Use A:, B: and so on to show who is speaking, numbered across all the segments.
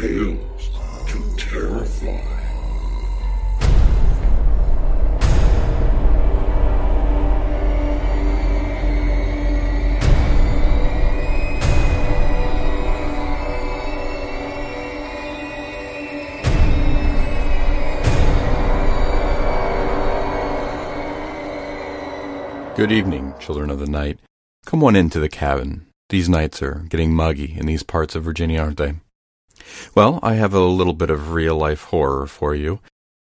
A: Tales to Terrify.
B: Good evening, children of the night. Come on into the cabin. These nights are getting muggy in these parts of Virginia, aren't they? Well, I have a little bit of real life horror for you.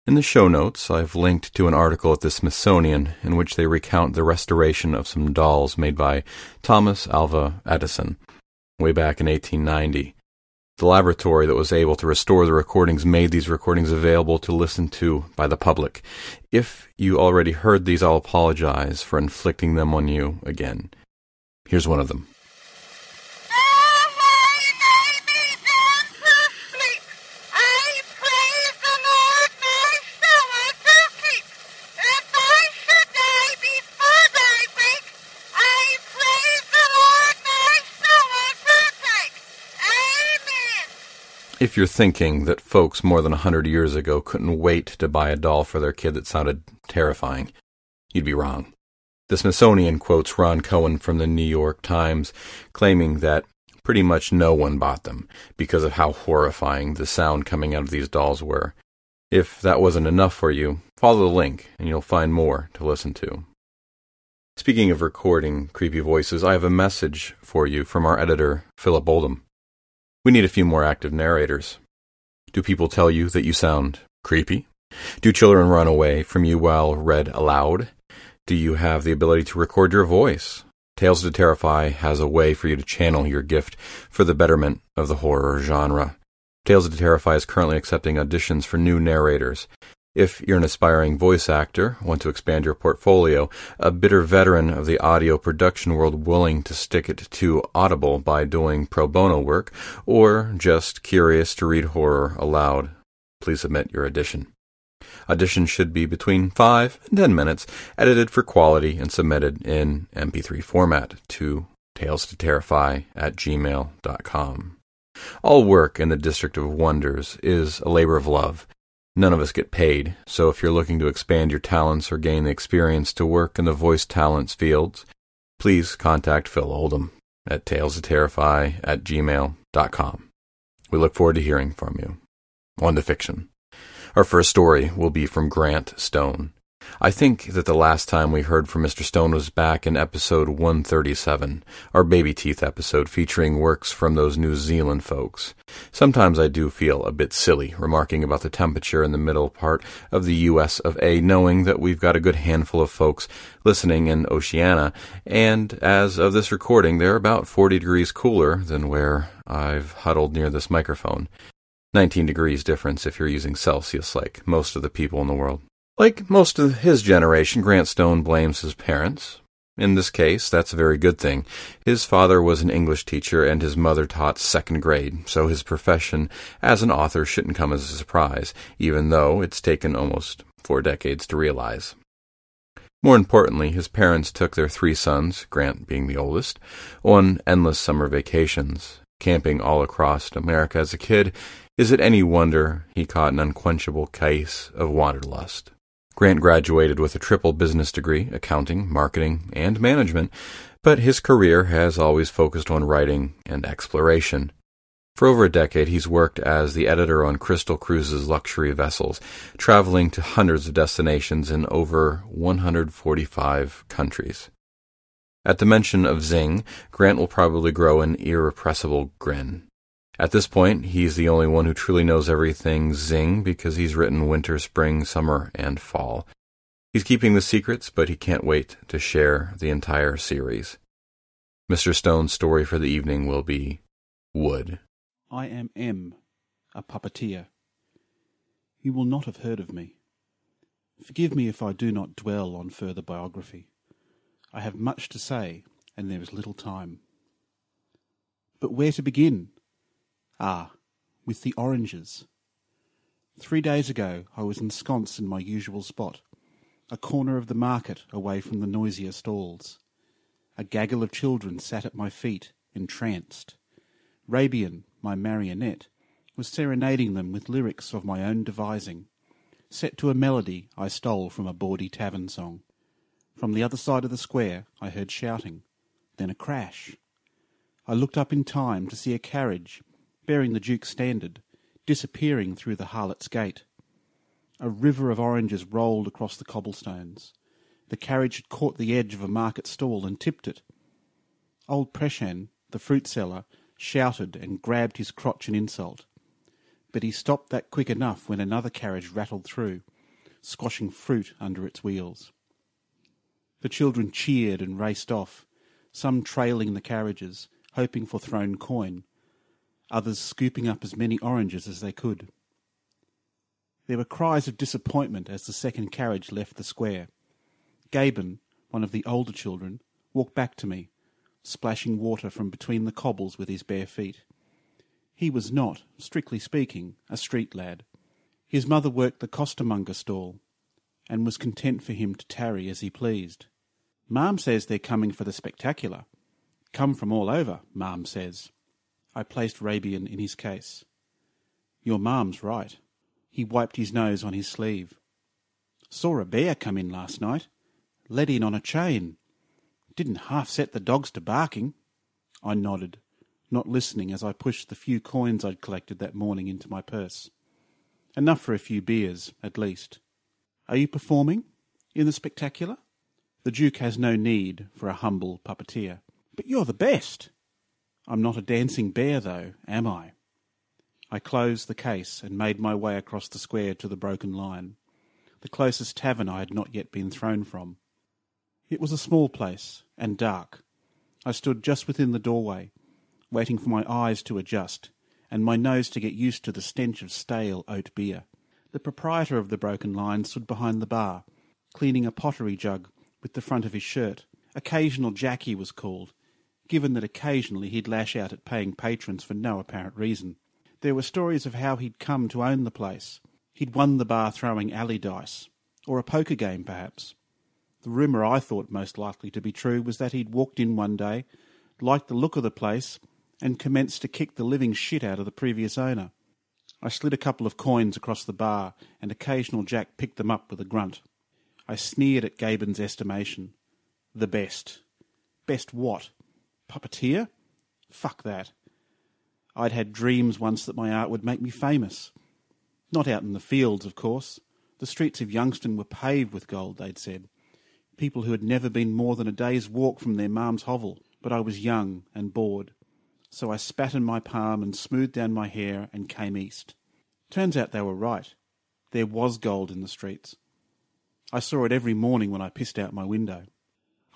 B: In the show notes, I've linked to an article at the Smithsonian in which they recount the restoration of some dolls made by Thomas Alva Edison way back in 1890. The laboratory that was able to restore the recordings made these recordings available to listen to by the public. If you already heard these, I'll apologize for inflicting them on you again. Here's one of them. If you're thinking that folks more than a hundred years ago couldn't wait to buy a doll for their kid that sounded terrifying, you'd be wrong. The Smithsonian quotes Ron Cohen from the New York Times, claiming that pretty much no one bought them because of how horrifying the sound coming out of these dolls were. If that wasn't enough for you, follow the link and you'll find more to listen to. Speaking of recording creepy voices, I have a message for you from our editor, Philip Oldham. We need a few more active narrators. Do people tell you that you sound creepy? Do children run away from you while read aloud? Do you have the ability to record your voice? Tales to Terrify has a way for you to channel your gift for the betterment of the horror genre. Tales to Terrify is currently accepting auditions for new narrators. If you're an aspiring voice actor, want to expand your portfolio, a bitter veteran of the audio production world willing to stick it to Audible by doing pro bono work, or just curious to read horror aloud, please submit your audition. Audition should be between 5 and 10 minutes, edited for quality and submitted in MP3 format to tales terrify at gmail.com. All work in the District of Wonders is a labor of love. None of us get paid, so if you're looking to expand your talents or gain the experience to work in the voice talents fields, please contact Phil Oldham at talestoterrify at gmail.com. We look forward to hearing from you. On to fiction. Our first story will be from Grant Stone. I think that the last time we heard from Mr. Stone was back in episode 137, our baby teeth episode featuring works from those New Zealand folks. Sometimes I do feel a bit silly remarking about the temperature in the middle part of the US of A, knowing that we've got a good handful of folks listening in Oceania, and as of this recording, they're about 40 degrees cooler than where I've huddled near this microphone. 19 degrees difference if you're using Celsius like most of the people in the world. Like most of his generation, Grant Stone blames his parents. In this case, that's a very good thing. His father was an English teacher and his mother taught second grade, so his profession as an author shouldn't come as a surprise, even though it's taken almost four decades to realize. More importantly, his parents took their three sons, Grant being the oldest, on endless summer vacations. Camping all across America as a kid, is it any wonder he caught an unquenchable case of wanderlust? Grant graduated with a triple business degree, accounting, marketing, and management, but his career has always focused on writing and exploration. For over a decade, he's worked as the editor on Crystal Cruises luxury vessels, traveling to hundreds of destinations in over 145 countries. At the mention of Zing, Grant will probably grow an irrepressible grin. At this point, he's the only one who truly knows everything Zing because he's written winter, spring, summer, and fall. He's keeping the secrets, but he can't wait to share the entire series. Mr. Stone's story for the evening will be Wood.
C: I am M, a puppeteer. You will not have heard of me. Forgive me if I do not dwell on further biography. I have much to say, and there is little time. But where to begin? Ah, with the oranges. Three days ago I was ensconced in my usual spot, a corner of the market away from the noisier stalls. A gaggle of children sat at my feet, entranced. Rabian, my marionette, was serenading them with lyrics of my own devising, set to a melody I stole from a bawdy tavern song. From the other side of the square I heard shouting, then a crash. I looked up in time to see a carriage bearing the Duke's standard, disappearing through the harlot's gate. A river of oranges rolled across the cobblestones. The carriage had caught the edge of a market stall and tipped it. Old Preshan, the fruit seller, shouted and grabbed his crotch in insult. But he stopped that quick enough when another carriage rattled through, squashing fruit under its wheels. The children cheered and raced off, some trailing the carriages, hoping for thrown coin, others scooping up as many oranges as they could. There were cries of disappointment as the second carriage left the square. Gaben, one of the older children, walked back to me, splashing water from between the cobbles with his bare feet. He was not, strictly speaking, a street lad. His mother worked the costermonger stall, and was content for him to tarry as he pleased. Marm says they're coming for the spectacular. Come from all over, Marm says. I placed Rabian in his case. Your marm's right. He wiped his nose on his sleeve. Saw a bear come in last night. Led in on a chain. Didn't half set the dogs to barking. I nodded, not listening as I pushed the few coins I'd collected that morning into my purse. Enough for a few beers, at least. Are you performing? In the spectacular? The Duke has no need for a humble puppeteer. But you're the best. I'm not a dancing bear, though, am I? I closed the case and made my way across the square to the broken lion, the closest tavern I had not yet been thrown from. It was a small place, and dark. I stood just within the doorway, waiting for my eyes to adjust, and my nose to get used to the stench of stale oat beer. The proprietor of the broken lion stood behind the bar, cleaning a pottery jug with the front of his shirt. Occasional Jackie was called, given that occasionally he'd lash out at paying patrons for no apparent reason. There were stories of how he'd come to own the place. He'd won the bar throwing alley dice, or a poker game perhaps. The rumour I thought most likely to be true was that he'd walked in one day, liked the look of the place, and commenced to kick the living shit out of the previous owner. I slid a couple of coins across the bar, and occasional Jack picked them up with a grunt. I sneered at Gaben's estimation. The best. Best what? Puppeteer? Fuck that. I'd had dreams once that my art would make me famous. Not out in the fields, of course. The streets of Youngston were paved with gold, they'd said. People who had never been more than a day's walk from their marm's hovel. But I was young and bored. So I spat in my palm and smoothed down my hair and came east. Turns out they were right. There was gold in the streets. I saw it every morning when I pissed out my window.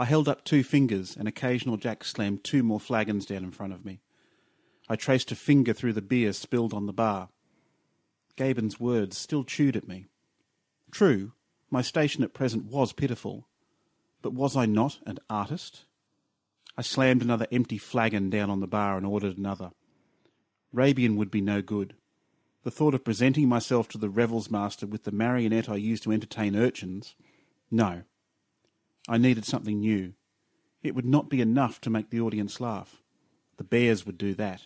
C: I held up two fingers, and occasional Jack slammed two more flagons down in front of me. I traced a finger through the beer spilled on the bar. Gaben's words still chewed at me. True, my station at present was pitiful, But was I not an artist? I slammed another empty flagon down on the bar and ordered another. Rabian would be no good. The thought of presenting myself to the revels master with the marionette I used to entertain urchins, no. I needed something new. It would not be enough to make the audience laugh. The bears would do that.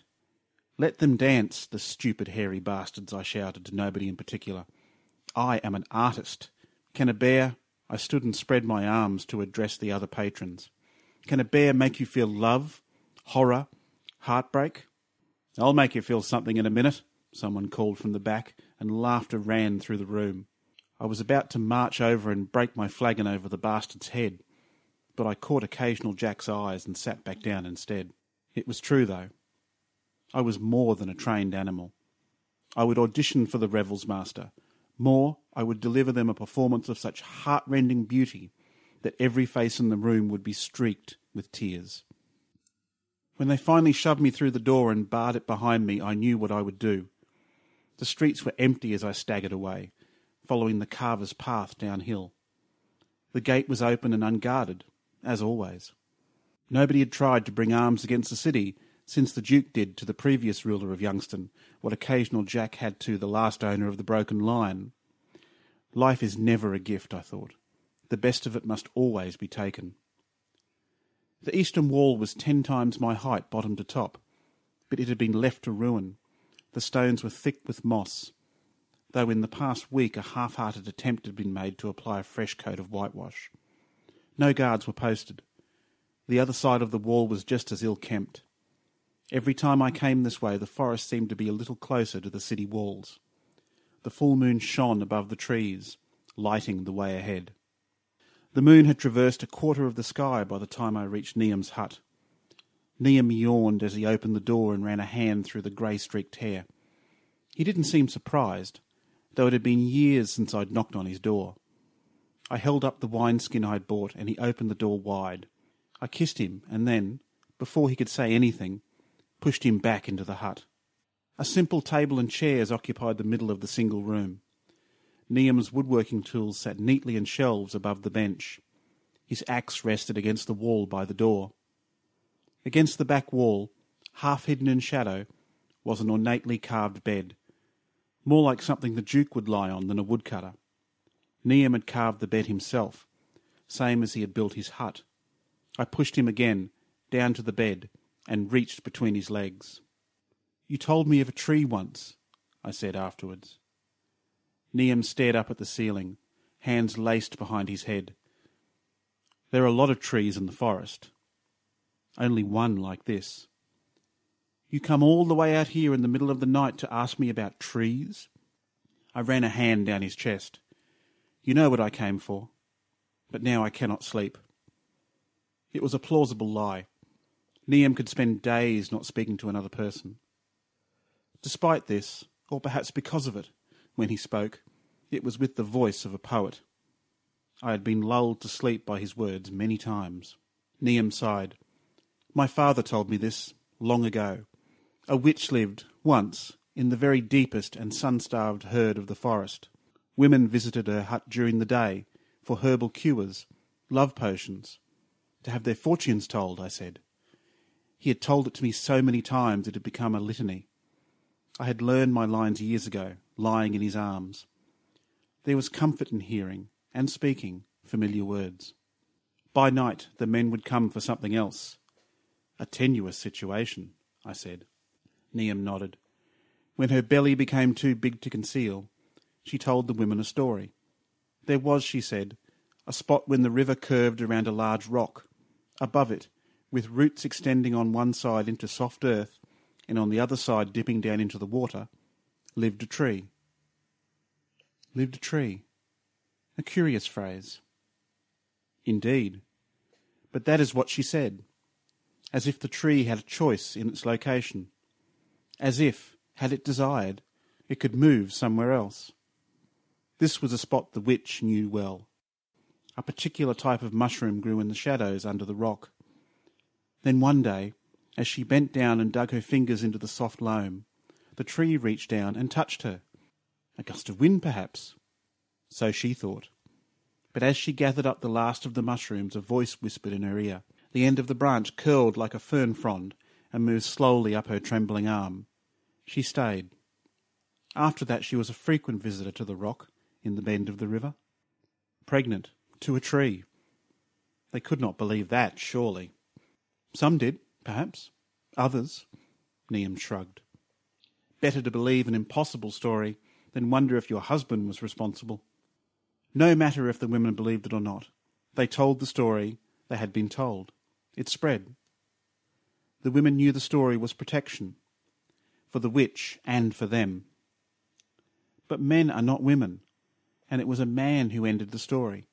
C: Let them dance, the stupid hairy bastards, I shouted to nobody in particular. I am an artist. Can a bear... I stood and spread my arms to address the other patrons. Can a bear make you feel love, horror, heartbreak? I'll make you feel something in a minute, someone called from the back, and laughter ran through the room. I was about to march over and break my flagon over the bastard's head, but I caught occasional Jack's eyes and sat back down instead. It was true, though. I was more than a trained animal. I would audition for the Revels Master. More, I would deliver them a performance of such heartrending beauty that every face in the room would be streaked with tears. When they finally shoved me through the door and barred it behind me, I knew what I would do. The streets were empty as I staggered away, following the carver's path downhill. The gate was open and unguarded, as always. Nobody had tried to bring arms against the city since the Duke did to the previous ruler of Youngston what occasional Jack had to the last owner of the Broken Lion. Life is never a gift, I thought. The best of it must always be taken. The eastern wall was ten times my height bottom to top, but it had been left to ruin. The stones were thick with moss, though in the past week a half-hearted attempt had been made to apply a fresh coat of whitewash. No guards were posted. The other side of the wall was just as ill-kempt. Every time I came this way, the forest seemed to be a little closer to the city walls. The full moon shone above the trees, lighting the way ahead. The moon had traversed a quarter of the sky by the time I reached Niam's hut. Niam yawned as he opened the door and ran a hand through the grey-streaked hair. He didn't seem surprised, though it had been years since I'd knocked on his door. I held up the wineskin I'd bought, and he opened the door wide. I kissed him, and then, before he could say anything, pushed him back into the hut. A simple table and chairs occupied the middle of the single room. Niam's woodworking tools sat neatly in shelves above the bench. His axe rested against the wall by the door. Against the back wall, half hidden in shadow, was an ornately carved bed, more like something the Duke would lie on than a woodcutter. Niam had carved the bed himself, same as he had built his hut. I pushed him again, down to the bed, and reached between his legs. You told me of a tree once, I said afterwards. Niam stared up at the ceiling, hands laced behind his head. There are a lot of trees in the forest. Only one like this. You come all the way out here in the middle of the night to ask me about trees? I ran a hand down his chest. You know what I came for. But now I cannot sleep. It was a plausible lie. Niam could spend days not speaking to another person. Despite this, or perhaps because of it, when he spoke, it was with the voice of a poet. I had been lulled to sleep by his words many times. Niam sighed. My father told me this long ago. A witch lived, once, in the very deepest and sun-starved herd of the forest. Women visited her hut during the day for herbal cures, love potions. To have their fortunes told, I said. He had told it to me so many times it had become a litany. I had learned my lines years ago, lying in his arms. There was comfort in hearing and speaking familiar words. By night, the men would come for something else. A tenuous situation, I said. Niam nodded. When her belly became too big to conceal, she told the women a story. There was, she said, a spot when the river curved around a large rock. Above it, with roots extending on one side into soft earth and on the other side dipping down into the water, lived a tree. Lived a tree. A curious phrase. Indeed. But that is what she said, as if the tree had a choice in its location, as if, had it desired, it could move somewhere else. This was a spot the witch knew well. A particular type of mushroom grew in the shadows under the rock. Then one day, as she bent down and dug her fingers into the soft loam, the tree reached down and touched her. A gust of wind, perhaps. So she thought. But as she gathered up the last of the mushrooms, a voice whispered in her ear. The end of the branch curled like a fern frond and moved slowly up her trembling arm. She stayed. After that, she was a frequent visitor to the rock in the bend of the river. Pregnant, to a tree. They could not believe that, surely. Some did, perhaps. Others. Niam shrugged. Better to believe an impossible story than wonder if your husband was responsible. No matter if the women believed it or not. They told the story they had been told. It spread. The women knew the story was protection for the witch and for them. But men are not women, and it was a man who ended the story.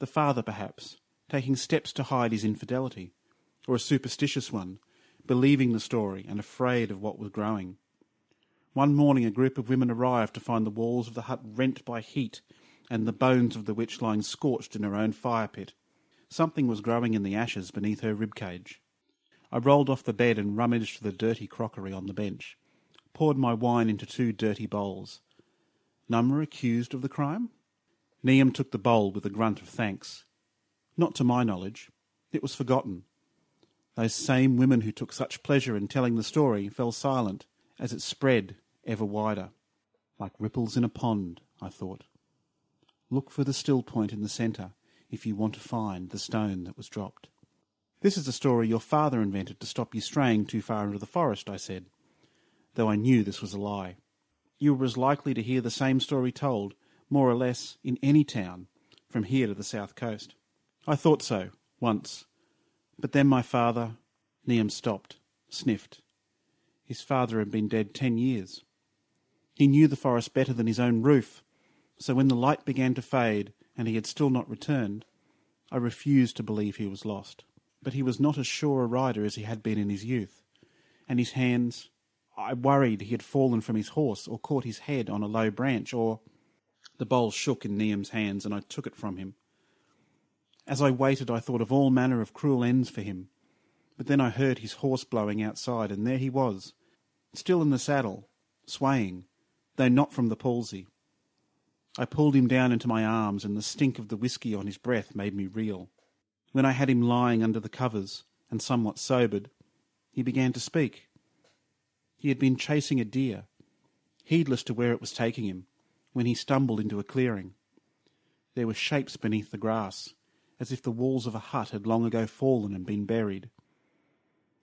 C: The father, perhaps, taking steps to hide his infidelity, or a superstitious one, believing the story and afraid of what was growing. One morning a group of women arrived to find the walls of the hut rent by heat and the bones of the witch lying scorched in her own fire pit. Something was growing in the ashes beneath her rib cage. I rolled off the bed and rummaged for the dirty crockery on the bench, poured my wine into two dirty bowls. None were accused of the crime? Niam took the bowl with a grunt of thanks. Not to my knowledge. It was forgotten. Those same women who took such pleasure in telling the story fell silent as it spread ever wider. Like ripples in a pond, I thought. Look for the still point in the centre if you want to find the stone that was dropped. This is a story your father invented to stop you straying too far into the forest, I said, though I knew this was a lie. You were as likely to hear the same story told, more or less, in any town, from here to the south coast. I thought so, once. But then my father. Niam stopped, sniffed. His father had been dead ten years. He knew the forest better than his own roof, so when the light began to fade and he had still not returned, I refused to believe he was lost. But he was not as sure a rider as he had been in his youth, and his hands. I worried he had fallen from his horse or caught his head on a low branch or. The bowl shook in Niam's hands and I took it from him. As I waited, I thought of all manner of cruel ends for him. But then I heard his horse blowing outside, and there he was, still in the saddle, swaying, though not from the palsy. I pulled him down into my arms, and the stink of the whisky on his breath made me reel. When I had him lying under the covers, and somewhat sobered, he began to speak. He had been chasing a deer, heedless to where it was taking him, when he stumbled into a clearing. There were shapes beneath the grass, as if the walls of a hut had long ago fallen and been buried.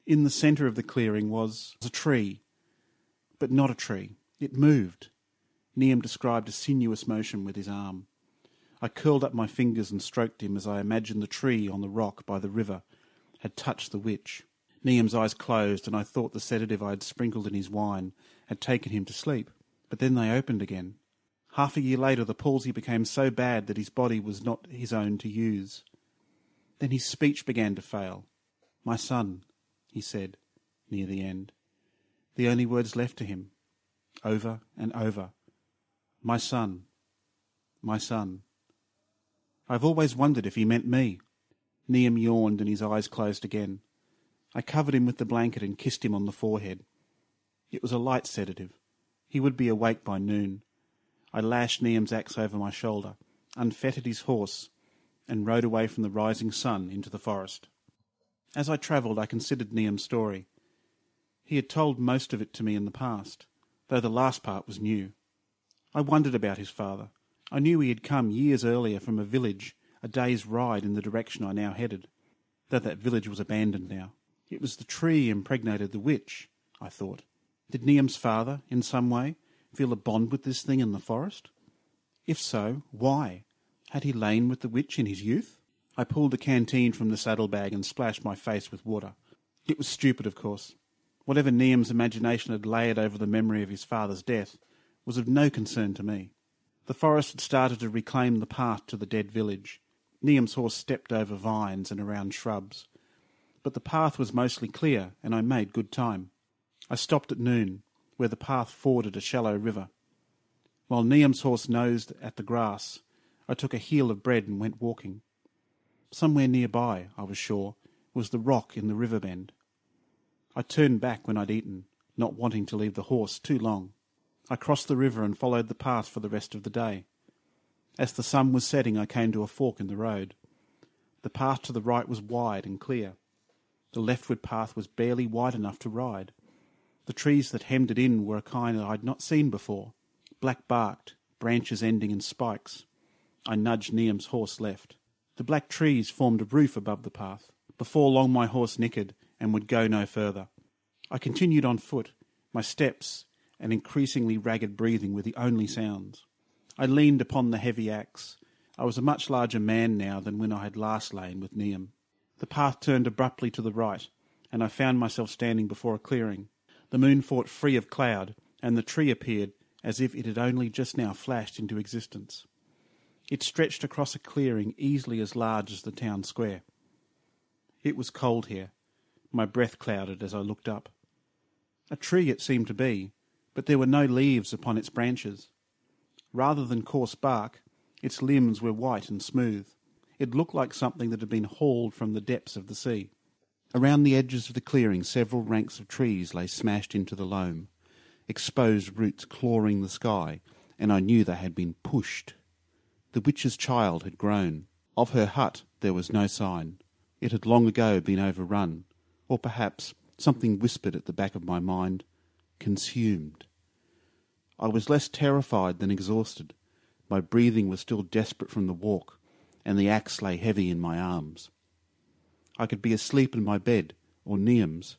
C: In the centre of the clearing was a tree, but not a tree. It moved. Niam described a sinuous motion with his arm. I curled up my fingers and stroked him as I imagined the tree on the rock by the river had touched the witch. Niam's eyes closed, and I thought the sedative I had sprinkled in his wine had taken him to sleep. But then they opened again. Half a year later, the palsy became so bad that his body was not his own to use. Then his speech began to fail. My son, he said, near the end. The only words left to him, over and over. My son, my son. I've always wondered if he meant me. Niam yawned and his eyes closed again. I covered him with the blanket and kissed him on the forehead. It was a light sedative. He would be awake by noon. I lashed Niam's axe over my shoulder, unfettered his horse, and rode away from the rising sun into the forest. As I travelled, I considered Niam's story. He had told most of it to me in the past, though the last part was new. I wondered about his father. I knew he had come years earlier from a village a day's ride in the direction I now headed, though that village was abandoned now. It was the tree impregnated the witch, I thought. Did Niam's father, in some way, feel a bond with this thing in the forest? If so, why? Had he lain with the witch in his youth? I pulled the canteen from the saddlebag and splashed my face with water. It was stupid, of course. Whatever Niam's imagination had layered over the memory of his father's death was of no concern to me. The forest had started to reclaim the path to the dead village. Niam's horse stepped over vines and around shrubs. But the path was mostly clear, and I made good time. I stopped at noon, where the path forded a shallow river. While Niam's horse nosed at the grass, I took a heel of bread and went walking. Somewhere nearby, I was sure, was the rock in the river bend. I turned back when I'd eaten, not wanting to leave the horse too long. I crossed the river and followed the path for the rest of the day. As the sun was setting, I came to a fork in the road. The path to the right was wide and clear. The leftward path was barely wide enough to ride. The trees that hemmed it in were a kind that I had not seen before, black barked, branches ending in spikes. I nudged Niam's horse left. The black trees formed a roof above the path. Before long my horse nickered and would go no further. I continued on foot. My steps and increasingly ragged breathing were the only sounds. I leaned upon the heavy axe. I was a much larger man now than when I had last lain with Niam. The path turned abruptly to the right, and I found myself standing before a clearing. The moon fought free of cloud, and the tree appeared as if it had only just now flashed into existence. It stretched across a clearing easily as large as the town square. It was cold here. My breath clouded as I looked up. A tree it seemed to be, but there were no leaves upon its branches. Rather than coarse bark, its limbs were white and smooth. It looked like something that had been hauled from the depths of the sea. Around the edges of the clearing, several ranks of trees lay smashed into the loam, exposed roots clawing the sky, and I knew they had been pushed. The witch's child had grown. Of her hut there was no sign. It had long ago been overrun, or perhaps something whispered at the back of my mind, consumed. I was less terrified than exhausted. My breathing was still desperate from the walk, and the axe lay heavy in my arms. I could be asleep in my bed, or Niam's,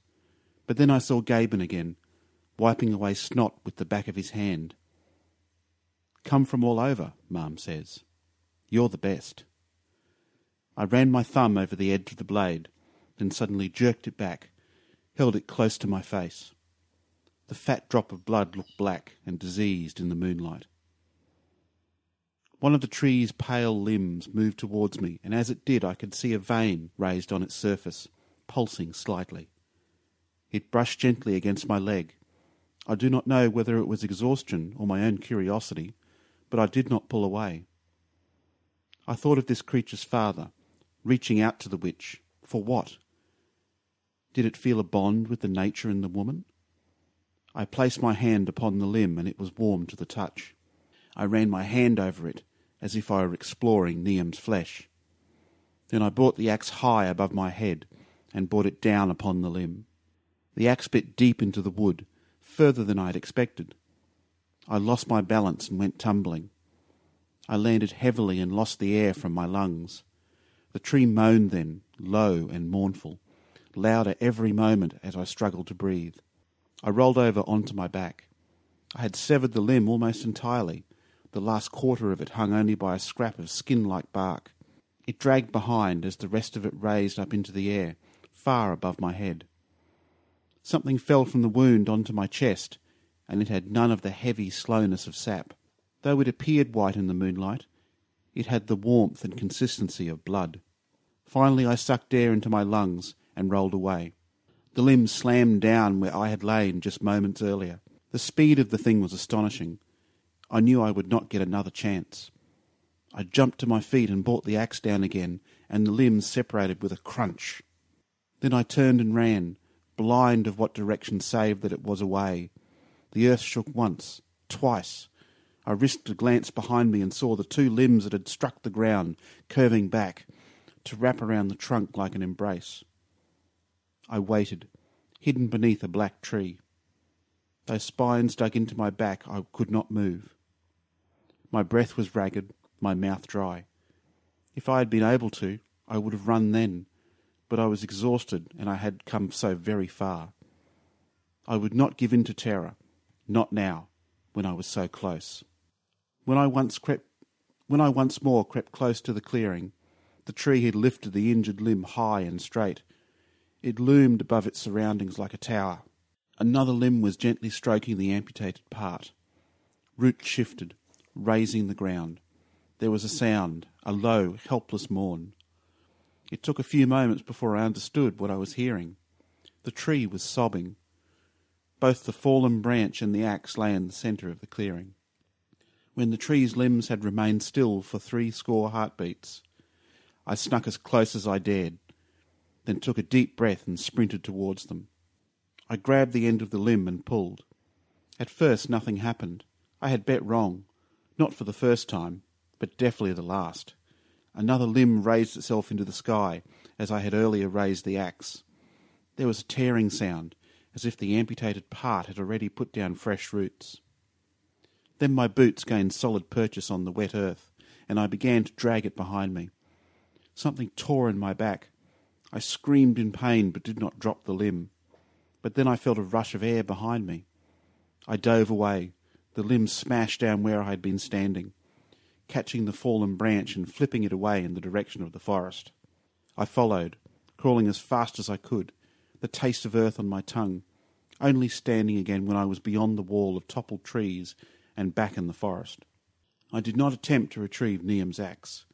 C: but then I saw Gaben again, wiping away snot with the back of his hand. Come from all over, Ma'am says. You're the best. I ran my thumb over the edge of the blade, then suddenly jerked it back, held it close to my face. The fat drop of blood looked black and diseased in the moonlight. One of the tree's pale limbs moved towards me, and as it did, I could see a vein raised on its surface, pulsing slightly. It brushed gently against my leg. I do not know whether it was exhaustion or my own curiosity, but I did not pull away. I thought of this creature's father, reaching out to the witch. For what? Did it feel a bond with the nature in the woman? I placed my hand upon the limb, and it was warm to the touch. I ran my hand over it, as if I were exploring Niam's flesh. Then I brought the axe high above my head, and brought it down upon the limb. The axe bit deep into the wood, further than I had expected. I lost my balance and went tumbling. I landed heavily and lost the air from my lungs. The tree moaned then, low and mournful, louder every moment as I struggled to breathe. I rolled over onto my back. I had severed the limb almost entirely. The last quarter of it hung only by a scrap of skin like bark. It dragged behind as the rest of it raised up into the air, far above my head. Something fell from the wound onto my chest, and it had none of the heavy slowness of sap. Though it appeared white in the moonlight, it had the warmth and consistency of blood. Finally, I sucked air into my lungs and rolled away. The limb slammed down where I had lain just moments earlier. The speed of the thing was astonishing. I knew I would not get another chance. I jumped to my feet and brought the axe down again, and the limbs separated with a crunch. Then I turned and ran, blind of what direction save that it was away. The earth shook once, twice. I risked a glance behind me and saw the two limbs that had struck the ground curving back to wrap around the trunk like an embrace. I waited, hidden beneath a black tree. Those spines dug into my back, I could not move. My breath was ragged, my mouth dry. If I had been able to, I would have run then, but I was exhausted and I had come so very far. I would not give in to terror, not now, when I was so close. When I once crept, when I once more crept close to the clearing, the tree had lifted the injured limb high and straight. It loomed above its surroundings like a tower. Another limb was gently stroking the amputated part. Root shifted, raising the ground. There was a sound, a low, helpless mourn. It took a few moments before I understood what I was hearing. The tree was sobbing. Both the fallen branch and the axe lay in the centre of the clearing. When the tree's limbs had remained still for three score heartbeats, I snuck as close as I dared, then took a deep breath and sprinted towards them. I grabbed the end of the limb and pulled. At first nothing happened. I had bet wrong. Not for the first time. but definitely the last. Another limb raised itself into the sky, as I had earlier raised the axe. There was a tearing sound, as if the amputated part had already put down fresh roots. Then my boots gained solid purchase on the wet earth, and I began to drag it behind me. Something tore in my back. I screamed in pain, but did not drop the limb. But then I felt a rush of air behind me. I dove away. The limb smashed down where I had been standing, catching the fallen branch and flipping it away in the direction of the forest. I followed, crawling as fast as I could, the taste of earth on my tongue, only standing again when I was beyond the wall of toppled trees and back in the forest. I did not attempt to retrieve Niam's axe.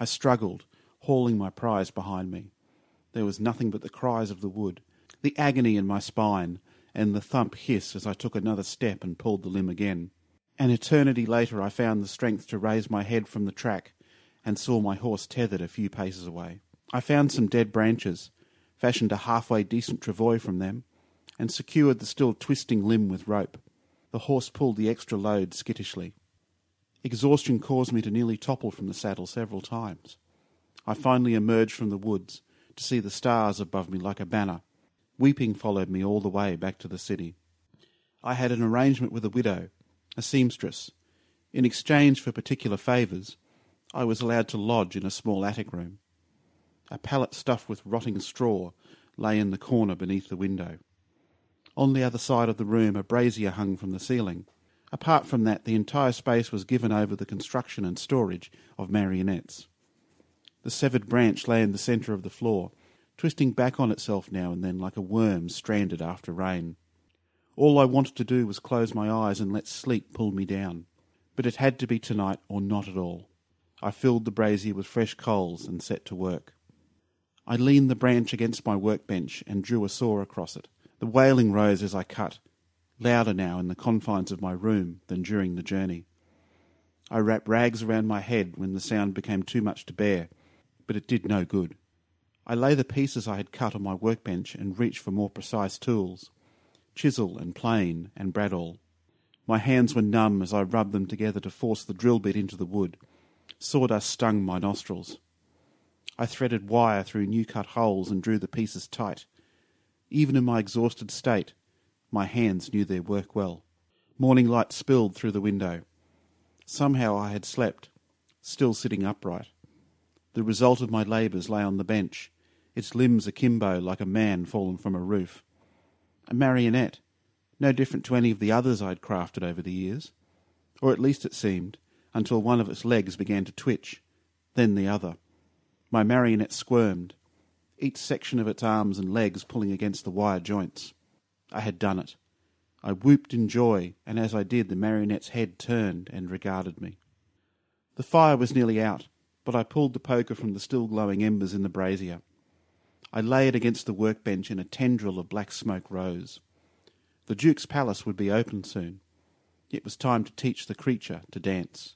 C: I struggled, hauling my prize behind me. There was nothing but the cries of the wood, the agony in my spine, and the thump hiss as I took another step and pulled the limb again. An eternity later I found the strength to raise my head from the track and saw my horse tethered a few paces away. I found some dead branches, fashioned a halfway decent travois from them, and secured the still twisting limb with rope. The horse pulled the extra load skittishly. Exhaustion caused me to nearly topple from the saddle several times. I finally emerged from the woods to see the stars above me like a banner. Weeping followed me all the way back to the city. I had an arrangement with a widow, a seamstress. In exchange for particular favours, I was allowed to lodge in a small attic room. A pallet stuffed with rotting straw lay in the corner beneath the window. On the other side of the room, a brazier hung from the ceiling. Apart from that, the entire space was given over the construction and storage of marionettes. The severed branch lay in the centre of the floor, twisting back on itself now and then like a worm stranded after rain. All I wanted to do was close my eyes and let sleep pull me down. But it had to be tonight or not at all. I filled the brazier with fresh coals and set to work. I leaned the branch against my workbench and drew a saw across it. The wailing rose as I cut, louder now in the confines of my room than during the journey. I wrapped rags around my head when the sound became too much to bear, but it did no good. I lay the pieces I had cut on my workbench and reached for more precise tools chisel and plane and bradawl. My hands were numb as I rubbed them together to force the drill bit into the wood. Sawdust stung my nostrils. I threaded wire through new cut holes and drew the pieces tight. Even in my exhausted state, my hands knew their work well. Morning light spilled through the window. Somehow I had slept, still sitting upright. The result of my labours lay on the bench, its limbs akimbo like a man fallen from a roof. A marionette, no different to any of the others I had crafted over the years, or at least it seemed, until one of its legs began to twitch, then the other. My marionette squirmed, each section of its arms and legs pulling against the wire joints. I had done it. I whooped in joy, and as I did, the marionette's head turned and regarded me. The fire was nearly out, but I pulled the poker from the still glowing embers in the brazier. I lay it against the workbench and a tendril of black smoke rose. The Duke's palace would be open soon. It was time to teach the creature to dance.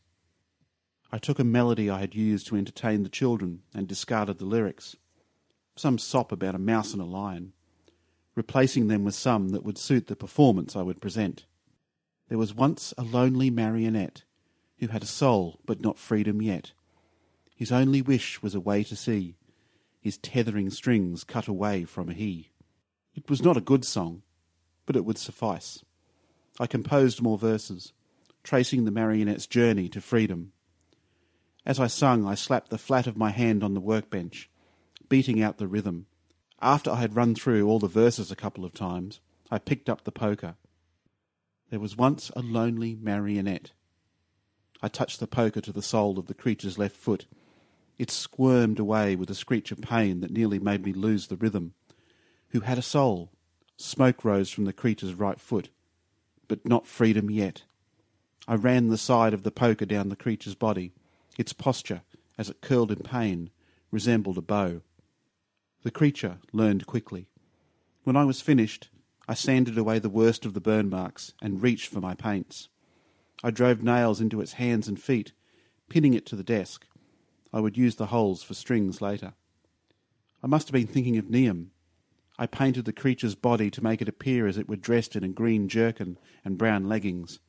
C: I took a melody I had used to entertain the children and discarded the lyrics. Some sop about a mouse and a lion, replacing them with some that would suit the performance I would present. There was once a lonely marionette who had a soul but not freedom yet. His only wish was a way to see, his tethering strings cut away from he. It was not a good song, but it would suffice. I composed more verses, tracing the marionette's journey to freedom. As I sung, I slapped the flat of my hand on the workbench, beating out the rhythm. After I had run through all the verses a couple of times, I picked up the poker. There was once a lonely marionette. I touched the poker to the sole of the creature's left foot. It squirmed away with a screech of pain that nearly made me lose the rhythm. Who had a soul? Smoke rose from the creature's right foot, but not freedom yet. I ran the side of the poker down the creature's body. Its posture, as it curled in pain, resembled a bow. The creature learned quickly. When I was finished, I sanded away the worst of the burn marks and reached for my paints. I drove nails into its hands and feet, pinning it to the desk. I would use the holes for strings later. I must have been thinking of Niam. I painted the creature's body to make it appear as it were dressed in a green jerkin and brown leggings.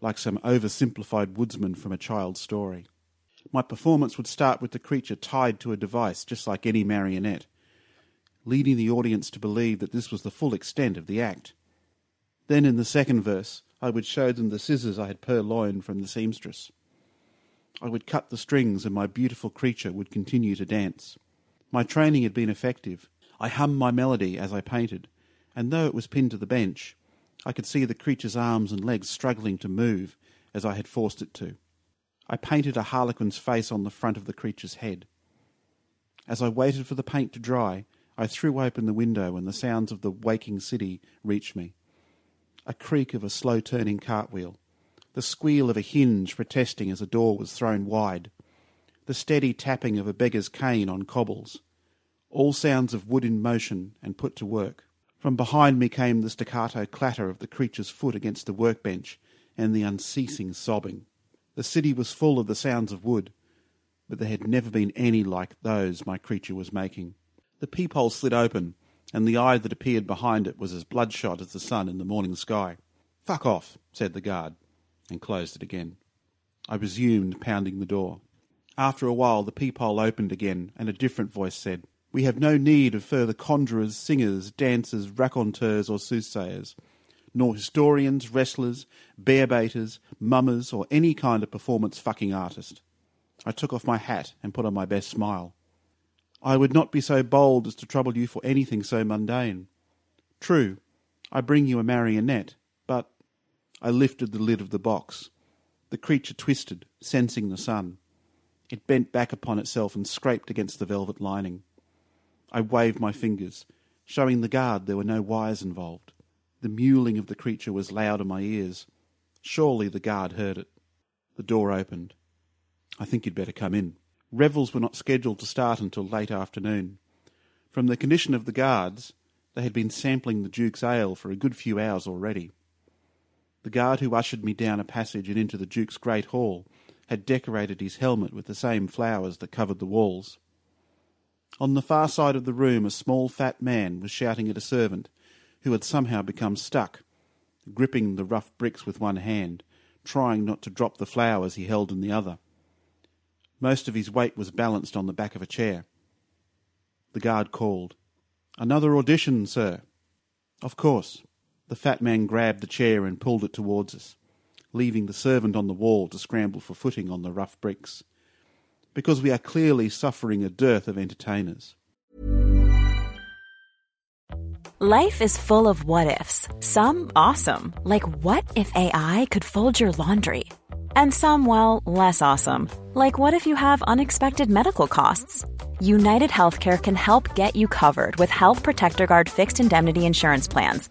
C: like some oversimplified woodsman from a child's story. My performance would start with the creature tied to a device, just like any marionette, leading the audience to believe that this was the full extent of the act. Then, in the second verse, I would show them the scissors I had purloined from the seamstress. I would cut the strings, and my beautiful creature would continue to dance. My training had been effective. I hummed my melody as I painted, and though it was pinned to the bench, I could see the creature's arms and legs struggling to move as I had forced it to. I painted a harlequin's face on the front of the creature's head. As I waited for the paint to dry, I threw open the window and the sounds of the waking city reached me. A creak of a slow turning cartwheel, the squeal of a hinge protesting as a door was thrown wide, the steady tapping of a beggar's cane on cobbles, all sounds of wood in motion and put to work. From behind me came the staccato clatter of the creature's foot against the workbench and the unceasing sobbing. The city was full of the sounds of wood, but there had never been any like those my creature was making. The peephole slid open, and the eye that appeared behind it was as bloodshot as the sun in the morning sky. Fuck off, said the guard, and closed it again. I resumed pounding the door. After a while, the peephole opened again, and a different voice said, We have no need of further conjurers, singers, dancers, raconteurs, or soothsayers, nor historians, wrestlers, bear baiters, mummers, or any kind of performance fucking artist. I took off my hat and put on my best smile. I would not be so bold as to trouble you for anything so mundane. True, I bring you a marionette, I lifted the lid of the box. The creature twisted, sensing the sun. It bent back upon itself and scraped against the velvet lining. I waved my fingers, showing the guard there were no wires involved. The mewling of the creature was loud in my ears. Surely the guard heard it. The door opened. I think you'd better come in. Revels were not scheduled to start until late afternoon. From the condition of the guards, they had been sampling the Duke's ale for a good few hours already. The guard who ushered me down a passage and into the Duke's great hall had decorated his helmet with the same flowers that covered the walls. On the far side of the room, a small fat man was shouting at a servant who had somehow become stuck, gripping the rough bricks with one hand, trying not to drop the flowers he held in the other. Most of his weight was balanced on the back of a chair. The guard called, Another audition, sir. Of course. The fat man grabbed the chair and pulled it towards us, leaving the servant on the wall to scramble for footing on the rough bricks. Because we are clearly suffering a dearth of entertainers.
D: Life is full of what ifs. Some awesome, like what if AI could fold your laundry? And some, well, less awesome. Like what if you have unexpected medical costs? United Healthcare can help get you covered with Health Protector Guard fixed indemnity insurance plans.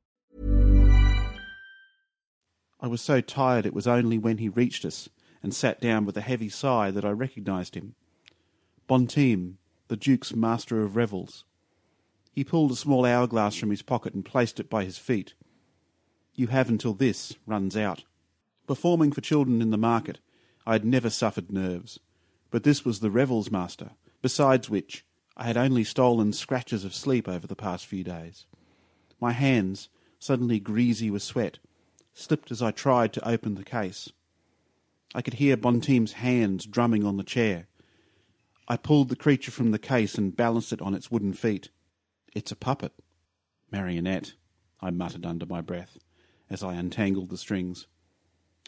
C: I was so tired it was only when he reached us and sat down with a heavy sigh that I recognized him. Bonteem, the Duke's master of revels. He pulled a small hourglass from his pocket and placed it by his feet. You have until this runs out. Performing for children in the market, I had never suffered nerves, but this was the revels master, besides which I had only stolen scratches of sleep over the past few days. My hands, suddenly greasy with sweat, slipped as I tried to open the case. I could hear Bonteim's hands drumming on the chair. I pulled the creature from the case and balanced it on its wooden feet. It's a puppet. Marionette, I muttered under my breath as I untangled the strings.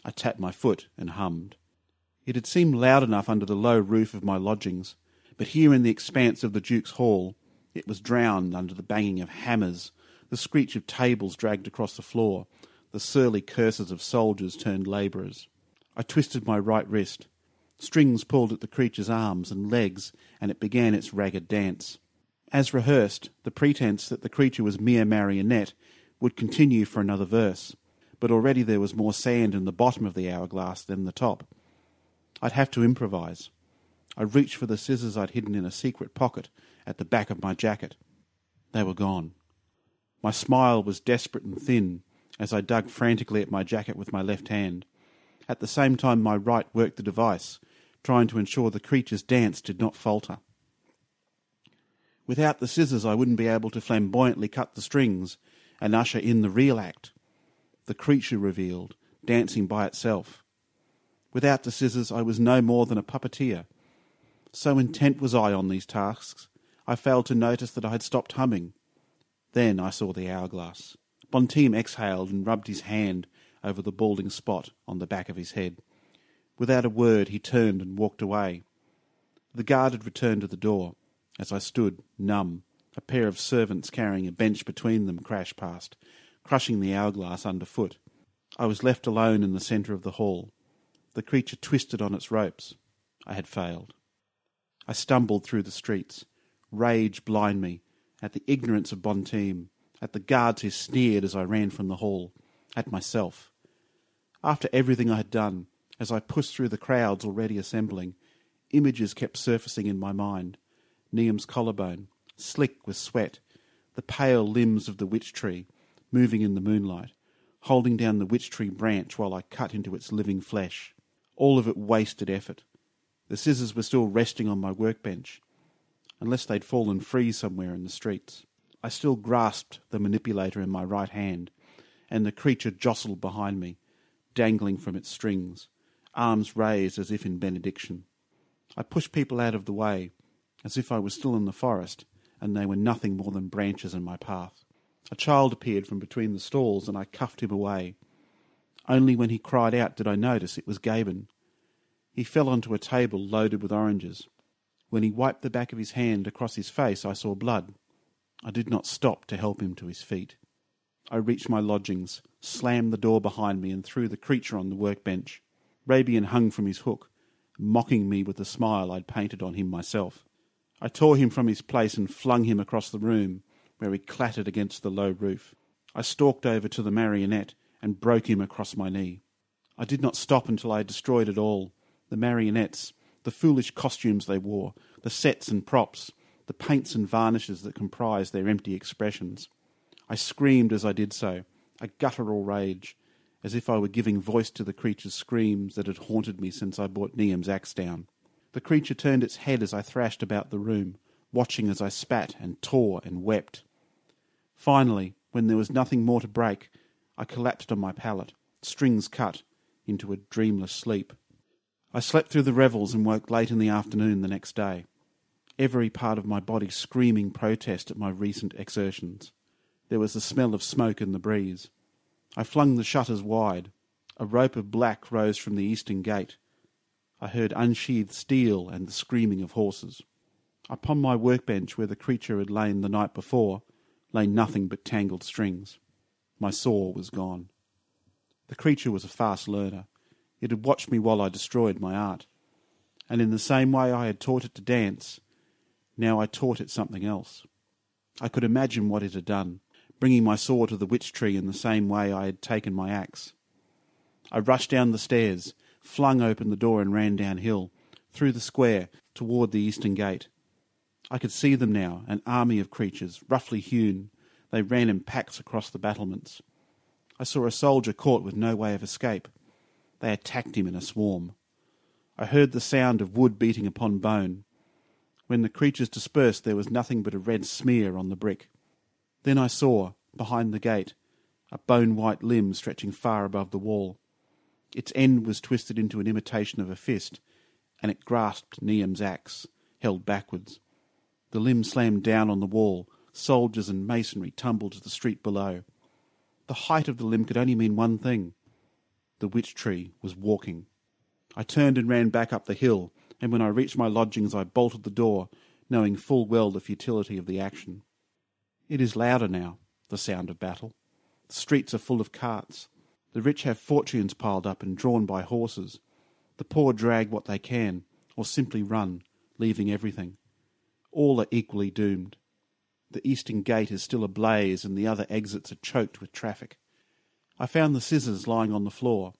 C: I tapped my foot and hummed. It had seemed loud enough under the low roof of my lodgings, but here in the expanse of the Duke's hall it was drowned under the banging of hammers, the screech of tables dragged across the floor, the surly curses of soldiers turned labourers. I twisted my right wrist. Strings pulled at the creature's arms and legs, and it began its ragged dance. As rehearsed, the pretence that the creature was mere marionette would continue for another verse, but already there was more sand in the bottom of the hourglass than the top. I'd have to improvise. I reached for the scissors I'd hidden in a secret pocket at the back of my jacket. They were gone. My smile was desperate and thin as I dug frantically at my jacket with my left hand. At the same time, my right worked the device, trying to ensure the creature's dance did not falter. Without the scissors, I wouldn't be able to flamboyantly cut the strings and usher in the real act. The creature revealed, dancing by itself. Without the scissors, I was no more than a puppeteer. So intent was I on these tasks, I failed to notice that I had stopped humming. Then I saw the hourglass. Bonteim exhaled and rubbed his hand over the balding spot on the back of his head. Without a word, he turned and walked away. The guard had returned to the door. As I stood, numb, a pair of servants carrying a bench between them crashed past, crushing the hourglass underfoot. I was left alone in the centre of the hall. The creature twisted on its ropes. I had failed. I stumbled through the streets. Rage blind me, at the ignorance of Bonteim, at the guards who sneered as I ran from the hall, at myself. After everything I had done, as I pushed through the crowds already assembling, images kept surfacing in my mind. Niam's collarbone, slick with sweat, the pale limbs of the witch tree, moving in the moonlight, holding down the witch tree branch while I cut into its living flesh. All of it wasted effort. The scissors were still resting on my workbench, unless they'd fallen free somewhere in the streets. I still grasped the manipulator in my right hand, and the creature jostled behind me, dangling from its strings, arms raised as if in benediction. I pushed people out of the way, as if I was still in the forest, and they were nothing more than branches in my path. A child appeared from between the stalls, and I cuffed him away. Only when he cried out did I notice it was Gaben. He fell onto a table loaded with oranges. When he wiped the back of his hand across his face, I saw blood. I did not stop to help him to his feet. I reached my lodgings, slammed the door behind me, and threw the creature on the workbench. Rabian hung from his hook, mocking me with the smile I'd painted on him myself. I tore him from his place and flung him across the room, where he clattered against the low roof. I stalked over to the marionette and broke him across my knee. I did not stop until I had destroyed it all the marionettes, the foolish costumes they wore, the sets and props, the paints and varnishes that comprised their empty expressions. I screamed as I did so, a guttural rage, as if I were giving voice to the creature's screams that had haunted me since I brought Niam's axe down. The creature turned its head as I thrashed about the room, watching as I spat and tore and wept. Finally, when there was nothing more to break, I collapsed on my pallet, strings cut, into a dreamless sleep. I slept through the revels and woke late in the afternoon the next day, every part of my body screaming protest at my recent exertions. There was the smell of smoke in the breeze. I flung the shutters wide. A rope of black rose from the eastern gate. I heard unsheathed steel and the screaming of horses. Upon my workbench, where the creature had lain the night before, lay nothing but tangled strings. My saw was gone. The creature was a fast learner. It had watched me while I destroyed my art. And in the same way I had taught it to dance, now I taught it something else. I could imagine what it had done, bringing my saw to the witch tree in the same way I had taken my axe. I rushed down the stairs, flung open the door and ran downhill, through the square, toward the eastern gate. I could see them now, an army of creatures, roughly hewn. They ran in packs across the battlements. I saw a soldier caught with no way of escape. They attacked him in a swarm. I heard the sound of wood beating upon bone. When the creatures dispersed, there was nothing but a red smear on the brick. Then I saw, behind the gate, a bone white limb stretching far above the wall. Its end was twisted into an imitation of a fist, and it grasped Niam's axe, held backwards. The limb slammed down on the wall. Soldiers and masonry tumbled to the street below. The height of the limb could only mean one thing. The witch tree was walking. I turned and ran back up the hill, and when I reached my lodgings I bolted the door, knowing full well the futility of the action. It is louder now, the sound of battle. The streets are full of carts. The rich have fortunes piled up and drawn by horses. The poor drag what they can, or simply run, leaving everything. All are equally doomed. The eastern gate is still ablaze, and the other exits are choked with traffic. I found the scissors lying on the floor.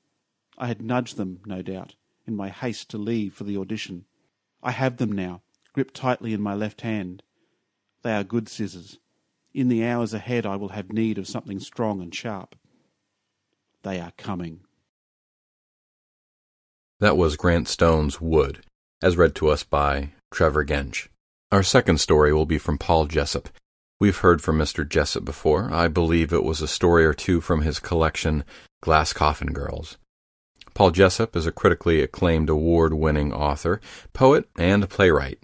C: I had nudged them, no doubt, in my haste to leave for the audition. I have them now, gripped tightly in my left hand. They are good scissors. In the hours ahead I will have need of something strong and sharp. They are coming.
B: That was Grant Stone's Wood, as read to us by Trevor Gench. Our second story will be from Paul Jessup. We've heard from Mr. Jessup before. I believe it was a story or two from his collection, Glass Coffin Girls. Paul Jessup is a critically acclaimed award winning author, poet, and playwright.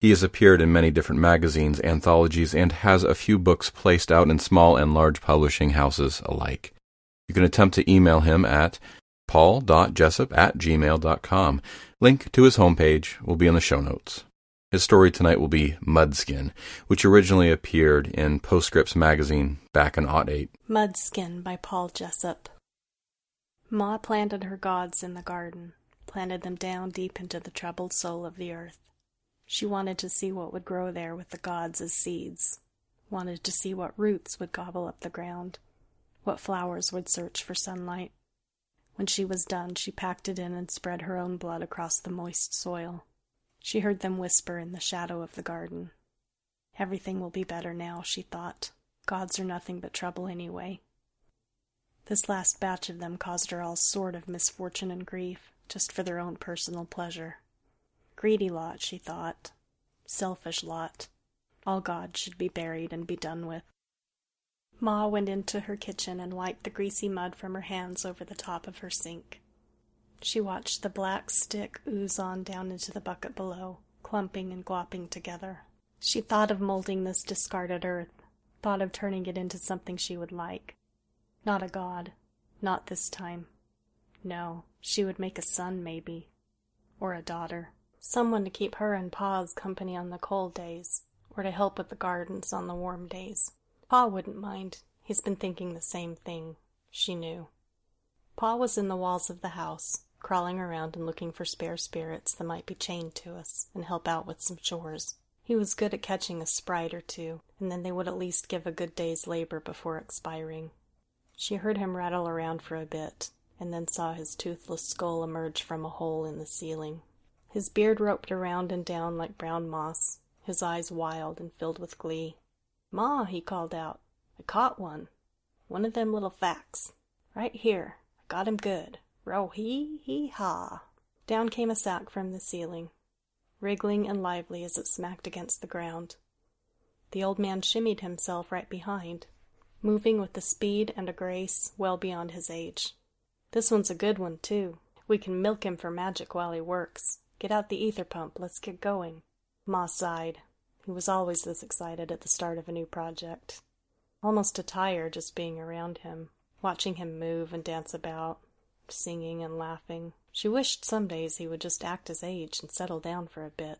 B: He has appeared in many different magazines, anthologies, and has a few books placed out in small and large publishing houses alike. You can attempt to email him at paul.jessup at gmail.com. Link to his homepage will be in the show notes. His story tonight will be Mudskin, which originally appeared in Postscripts magazine back in Aught 8.
E: Mudskin by Paul Jessup. Ma planted her gods in the garden, planted them down deep into the troubled soul of the earth. She wanted to see what would grow there with the gods as seeds, wanted to see what roots would gobble up the ground, what flowers would search for sunlight. When she was done, she packed it in and spread her own blood across the moist soil. She heard them whisper in the shadow of the garden. Everything will be better now, she thought. Gods are nothing but trouble anyway. This last batch of them caused her all sort of misfortune and grief, just for their own personal pleasure. Greedy lot, she thought. Selfish lot. All gods should be buried and be done with. Ma went into her kitchen and wiped the greasy mud from her hands over the top of her sink. She watched the black stick ooze on down into the bucket below, clumping and glopping together. She thought of molding this discarded earth, thought of turning it into something she would like. Not a god. Not this time. No, she would make a son, maybe. Or a daughter. Someone to keep her and Pa's company on the cold days, or to help with the gardens on the warm days. Pa wouldn't mind. He's been thinking the same thing. She knew. Pa was in the walls of the house, crawling around and looking for spare spirits that might be chained to us and help out with some chores. He was good at catching a sprite or two, and then they would at least give a good day's labor before expiring. She heard him rattle around for a bit, and then saw his toothless skull emerge from a hole in the ceiling. His beard roped around and down like brown moss, his eyes wild and filled with glee. Ma, he called out, I caught one. One of them little facts. Right here. I got him good. Row hee hee ha! Down came a sack from the ceiling, wriggling and lively as it smacked against the ground. The old man shimmied himself right behind, moving with a speed and a grace well beyond his age. This one's a good one, too. We can milk him for magic while he works. Get out the ether pump. Let's get going. Ma sighed. He was always this excited at the start of a new project. Almost a tire just being around him, watching him move and dance about, singing and laughing. She wished some days he would just act his age and settle down for a bit.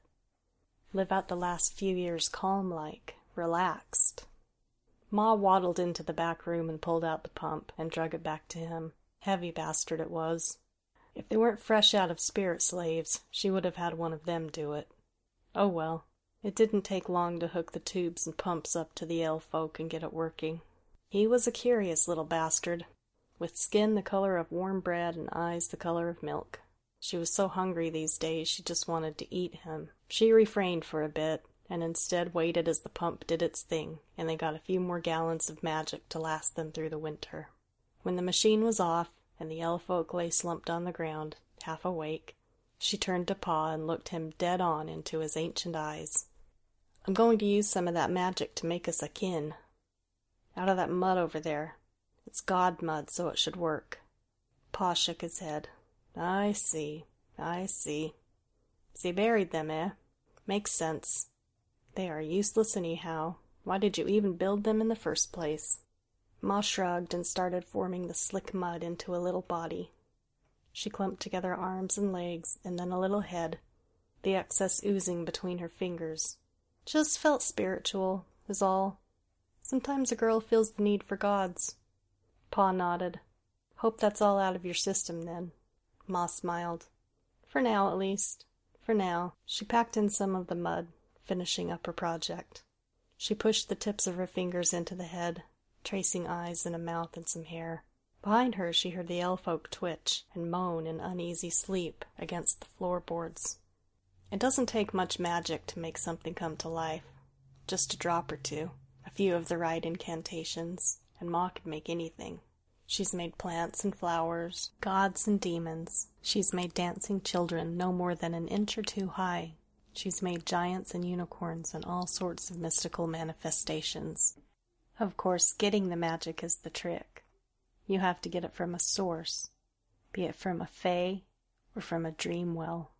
E: Live out the last few years calm like, relaxed. Ma waddled into the back room and pulled out the pump and drug it back to him. Heavy bastard it was. If they weren't fresh out of spirit slaves, she would have had one of them do it. Oh well, it didn't take long to hook the tubes and pumps up to the elf folk and get it working. He was a curious little bastard, with skin the color of warm bread and eyes the color of milk. She was so hungry these days she just wanted to eat him. She refrained for a bit, and instead waited as the pump did its thing, and they got a few more gallons of magic to last them through the winter. When the machine was off, and the elf folk lay slumped on the ground, half awake, She turned to Pa and looked him dead on into his ancient eyes. I'm going to use some of that magic to make us a kin. Out of that mud over there. It's God mud, so it should work. Pa shook his head. I see. I see. So buried them, eh? Makes sense. They are useless anyhow. Why did you even build them in the first place? Ma shrugged and started forming the slick mud into a little body. She clumped together arms and legs, and then a little head, the excess oozing between her fingers. Just felt spiritual, is all. Sometimes a girl feels the need for gods. Pa nodded. Hope that's all out of your system, then. Ma smiled. For now, at least. For now. She packed in some of the mud, finishing up her project. She pushed the tips of her fingers into the head, tracing eyes and a mouth and some hair. Behind her she heard the elf-folk twitch and moan in uneasy sleep against the floorboards. It doesn't take much magic to make something come to life. Just a drop or two, a few of the right incantations, and Ma could make anything. She's made plants and flowers, gods and demons. She's made dancing children no more than an inch or two high. She's made giants and unicorns and all sorts of mystical manifestations. Of course, getting the magic is the trick. You have to get it from a source, be it from a fae or from a dream well.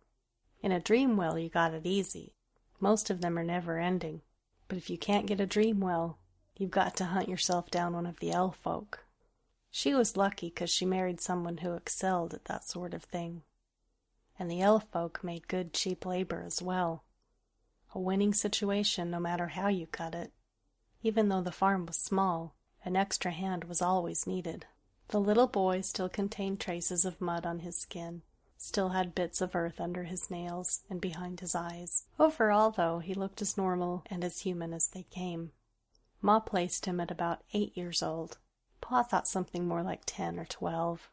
E: In a dream well, you got it easy. Most of them are never ending. But if you can't get a dream well, you've got to hunt yourself down one of the elf folk. She was lucky 'cause she married someone who excelled at that sort of thing. And the elf folk made good cheap labor as well. A winning situation no matter how you cut it. Even though the farm was small, an extra hand was always needed. The little boy still contained traces of mud on his skin, still had bits of earth under his nails and behind his eyes. Overall, though, he looked as normal and as human as they came. Ma placed him at about eight years old. Pa thought something more like ten or twelve.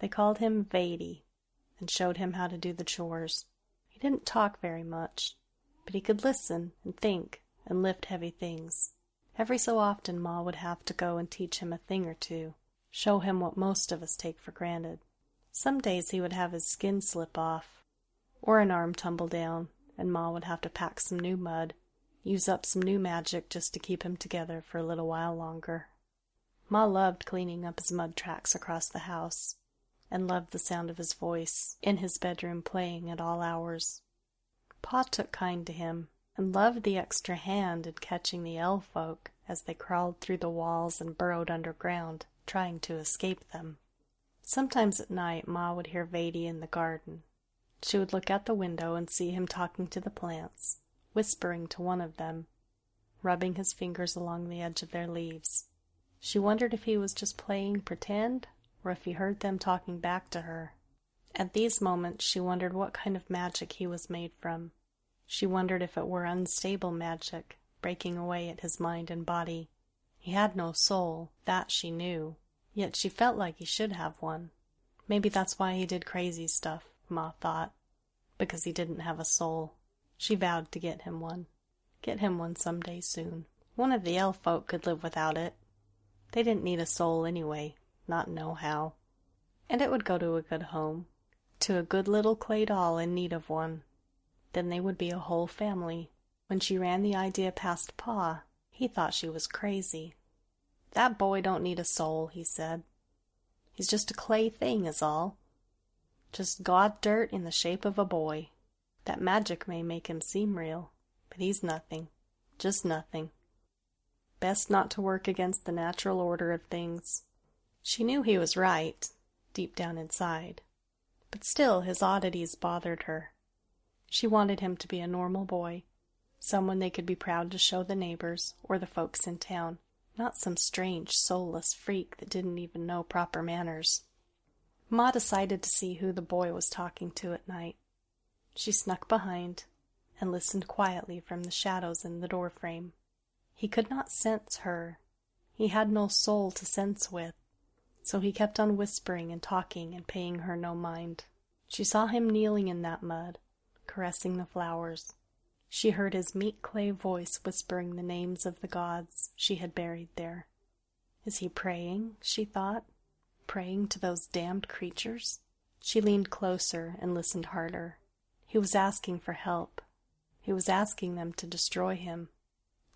E: They called him Vady and showed him how to do the chores. He didn't talk very much, but he could listen and think and lift heavy things. Every so often Ma would have to go and teach him a thing or two show him what most of us take for granted. Some days he would have his skin slip off, or an arm tumble down, and Ma would have to pack some new mud, use up some new magic just to keep him together for a little while longer. Ma loved cleaning up his mud tracks across the house, and loved the sound of his voice in his bedroom playing at all hours. Pa took kind to him, and loved the extra hand in catching the elf folk as they crawled through the walls and burrowed underground trying to escape them. Sometimes at night Ma would hear Vady in the garden. She would look out the window and see him talking to the plants, whispering to one of them, rubbing his fingers along the edge of their leaves. She wondered if he was just playing pretend or if he heard them talking back to her. At these moments she wondered what kind of magic he was made from. She wondered if it were unstable magic, breaking away at his mind and body. He had no soul, that she knew, yet she felt like he should have one. Maybe that's why he did crazy stuff, Ma thought, because he didn't have a soul. She vowed to get him one. Get him one some day soon. One of the elf folk could live without it. They didn't need a soul anyway, not nohow. And it would go to a good home, to a good little clay doll in need of one. Then they would be a whole family. When she ran the idea past Pa, he thought she was crazy. That boy don't need a soul, he said. He's just a clay thing, is all. Just god dirt in the shape of a boy. That magic may make him seem real, but he's nothing. Just nothing. Best not to work against the natural order of things. She knew he was right, deep down inside, but still his oddities bothered her. She wanted him to be a normal boy, someone they could be proud to show the neighbors or the folks in town not some strange, soulless freak that didn't even know proper manners. Ma decided to see who the boy was talking to at night. She snuck behind and listened quietly from the shadows in the door frame. He could not sense her. He had no soul to sense with, so he kept on whispering and talking and paying her no mind. She saw him kneeling in that mud, caressing the flowers, she heard his meek clay voice whispering the names of the gods she had buried there. Is he praying? she thought. Praying to those damned creatures? She leaned closer and listened harder. He was asking for help. He was asking them to destroy him,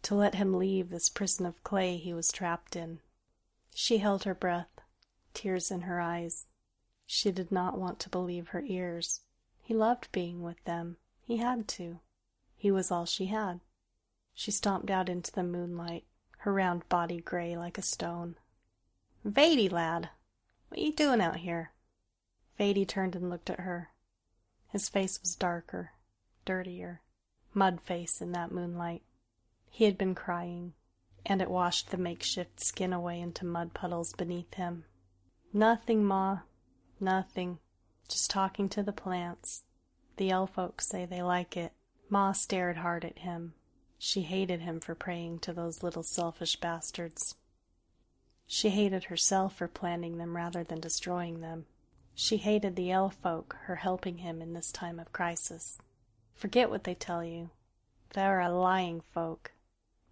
E: to let him leave this prison of clay he was trapped in. She held her breath, tears in her eyes. She did not want to believe her ears. He loved being with them. He had to. He was all she had. She stomped out into the moonlight, her round body gray like a stone. Vady, lad, what you doing out here? Vady turned and looked at her. His face was darker, dirtier, mud face in that moonlight. He had been crying, and it washed the makeshift skin away into mud puddles beneath him. Nothing, Ma. Nothing. Just talking to the plants. The elf folks say they like it. Ma stared hard at him. She hated him for praying to those little selfish bastards. She hated herself for planting them rather than destroying them. She hated the elf folk, her helping him in this time of crisis. Forget what they tell you. They're a lying folk.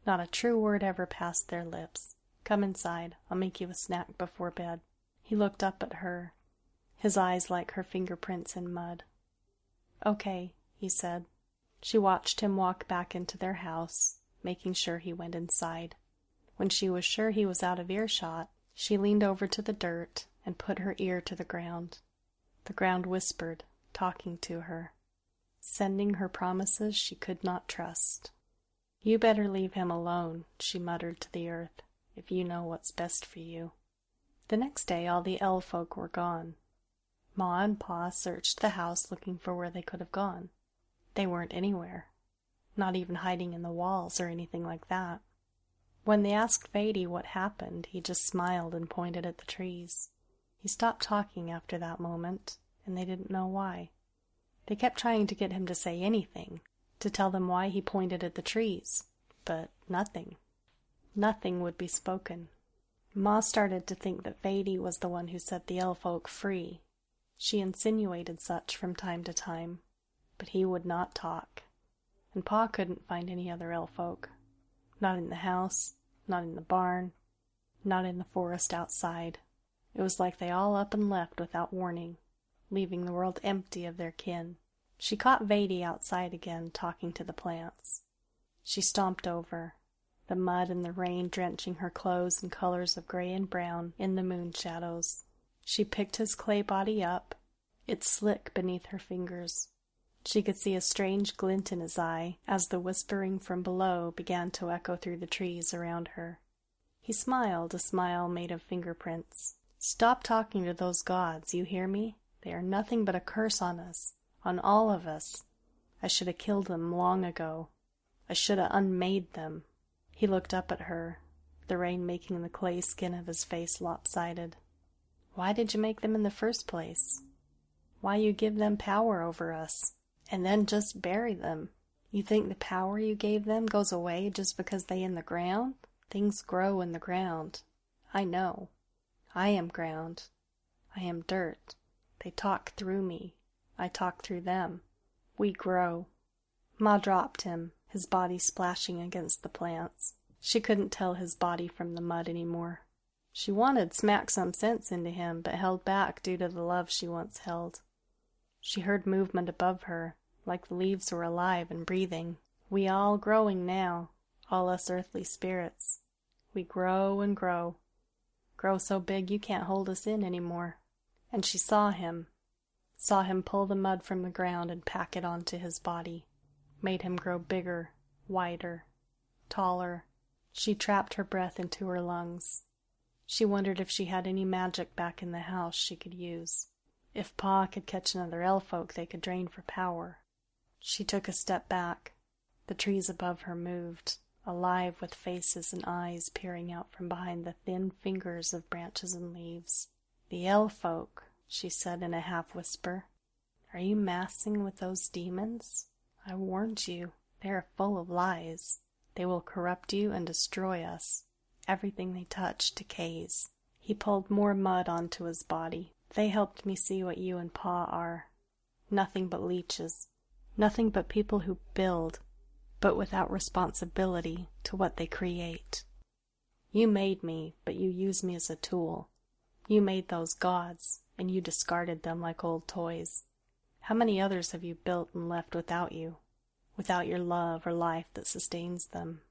E: Not a true word ever passed their lips. Come inside. I'll make you a snack before bed. He looked up at her, his eyes like her fingerprints in mud. Okay, he said. She watched him walk back into their house, making sure he went inside. When she was sure he was out of earshot, she leaned over to the dirt and put her ear to the ground. The ground whispered, talking to her, sending her promises she could not trust. You better leave him alone, she muttered to the earth, if you know what's best for you. The next day all the elf folk were gone. Ma and Pa searched the house looking for where they could have gone. They weren't anywhere, not even hiding in the walls or anything like that. When they asked Vady what happened, he just smiled and pointed at the trees. He stopped talking after that moment, and they didn't know why. They kept trying to get him to say anything, to tell them why he pointed at the trees, but nothing. Nothing would be spoken. Ma started to think that Vady was the one who set the elf folk free. She insinuated such from time to time, but he would not talk, and Pa couldn't find any other elf folk. Not in the house, not in the barn, not in the forest outside. It was like they all up and left without warning, leaving the world empty of their kin. She caught Vady outside again, talking to the plants. She stomped over, the mud and the rain drenching her clothes in colors of gray and brown in the moon shadows. She picked his clay body up, it slick beneath her fingers. She could see a strange glint in his eye as the whispering from below began to echo through the trees around her. He smiled, a smile made of fingerprints. Stop talking to those gods, you hear me? They are nothing but a curse on us, on all of us. I should have killed them long ago. I should have unmade them. He looked up at her, the rain making the clay skin of his face lopsided. Why did you make them in the first place? Why you give them power over us, and then just bury them? You think the power you gave them goes away just because they in the ground? Things grow in the ground. I know. I am ground. I am dirt. They talk through me. I talk through them. We grow. Ma dropped him, his body splashing against the plants. She couldn't tell his body from the mud any more. She wanted smack some sense into him, but held back due to the love she once held. She heard movement above her, like the leaves were alive and breathing. We all growing now, all us earthly spirits. We grow and grow grow so big you can't hold us in any more. And she saw him, saw him pull the mud from the ground and pack it onto his body, made him grow bigger, wider, taller. She trapped her breath into her lungs. She wondered if she had any magic back in the house she could use. If Pa could catch another elf folk they could drain for power. She took a step back. The trees above her moved alive with faces and eyes peering out from behind the thin fingers of branches and leaves. The elf folk, she said in a half whisper. Are you massing with those demons? I warned you. They are full of lies. They will corrupt you and destroy us. Everything they touch decays. He pulled more mud onto his body. They helped me see what you and Pa are. Nothing but leeches. Nothing but people who build, but without responsibility to what they create. You made me, but you use me as a tool. You made those gods, and you discarded them like old toys. How many others have you built and left without you, without your love or life that sustains them?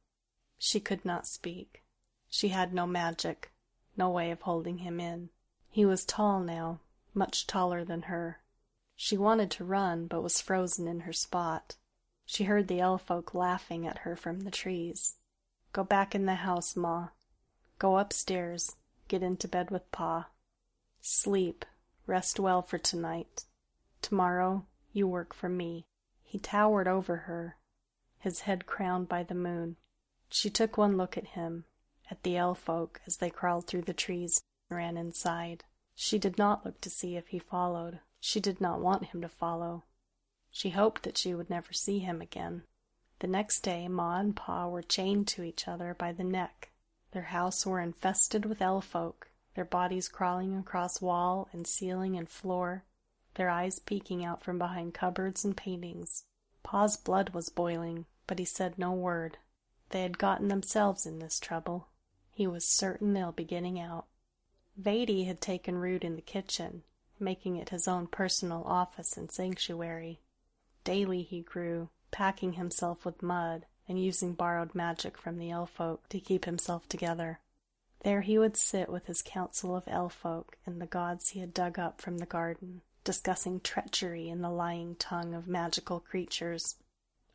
E: She could not speak. She had no magic, no way of holding him in. He was tall now, much taller than her. She wanted to run, but was frozen in her spot. She heard the elf folk laughing at her from the trees. Go back in the house, Ma. Go upstairs. Get into bed with Pa. Sleep. Rest well for tonight. Tomorrow you work for me. He towered over her, his head crowned by the moon. She took one look at him, at the elf folk as they crawled through the trees and ran inside. She did not look to see if he followed. She did not want him to follow. She hoped that she would never see him again. The next day Ma and Pa were chained to each other by the neck. Their house were infested with elf folk, their bodies crawling across wall and ceiling and floor, their eyes peeking out from behind cupboards and paintings. Pa's blood was boiling, but he said no word. They had gotten themselves in this trouble. He was certain they'll be getting out. Vady had taken root in the kitchen, making it his own personal office and sanctuary. Daily he grew, packing himself with mud and using borrowed magic from the elf folk to keep himself together. There he would sit with his council of elf folk and the gods he had dug up from the garden, discussing treachery in the lying tongue of magical creatures.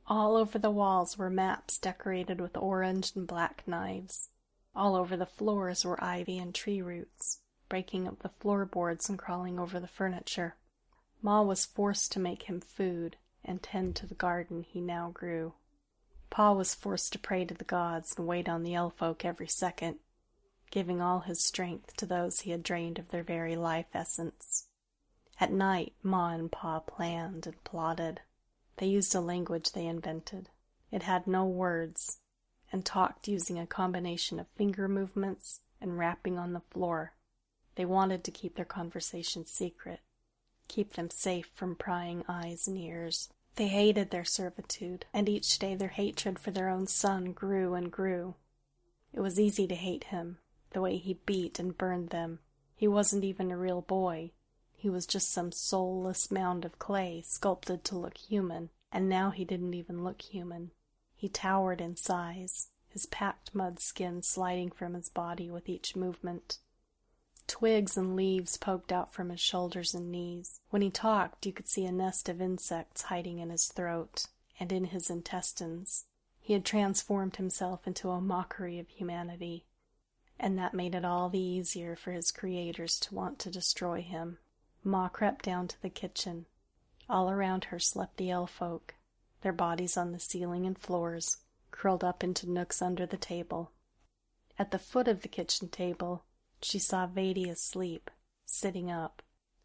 E: All over the walls were maps decorated with orange and black knives. All over the floors were ivy and tree roots, breaking up the floorboards and crawling over the furniture. Ma was forced to make him food and tend to the garden he now grew. Pa was forced to pray to the gods and wait on the elf folk every second, giving all his strength to those he had drained of their very life essence. At night, Ma and Pa planned and plotted. They used a language they invented. It had no words, and talked using a combination of finger movements and rapping on the floor. They wanted to keep their conversation secret, keep them safe from prying eyes and ears. They hated their servitude, and each day their hatred for their own son grew and grew. It was easy to hate him, the way he beat and burned them. He wasn't even a real boy. He was just some soulless mound of clay sculpted to look human, and now he didn't even look human. He towered in size, his packed mud skin sliding from his body with each movement. Twigs and leaves poked out from his shoulders and knees. When he talked, you could see a nest of insects hiding in his throat and in his intestines. He had transformed himself into a mockery of humanity, and that made it all the easier for his creators to want to destroy him. Ma crept down to the kitchen. All around her slept the elf folk, their bodies on the ceiling and floors, curled up into nooks under the table. At the foot of the kitchen table, she saw Vady asleep, sitting up,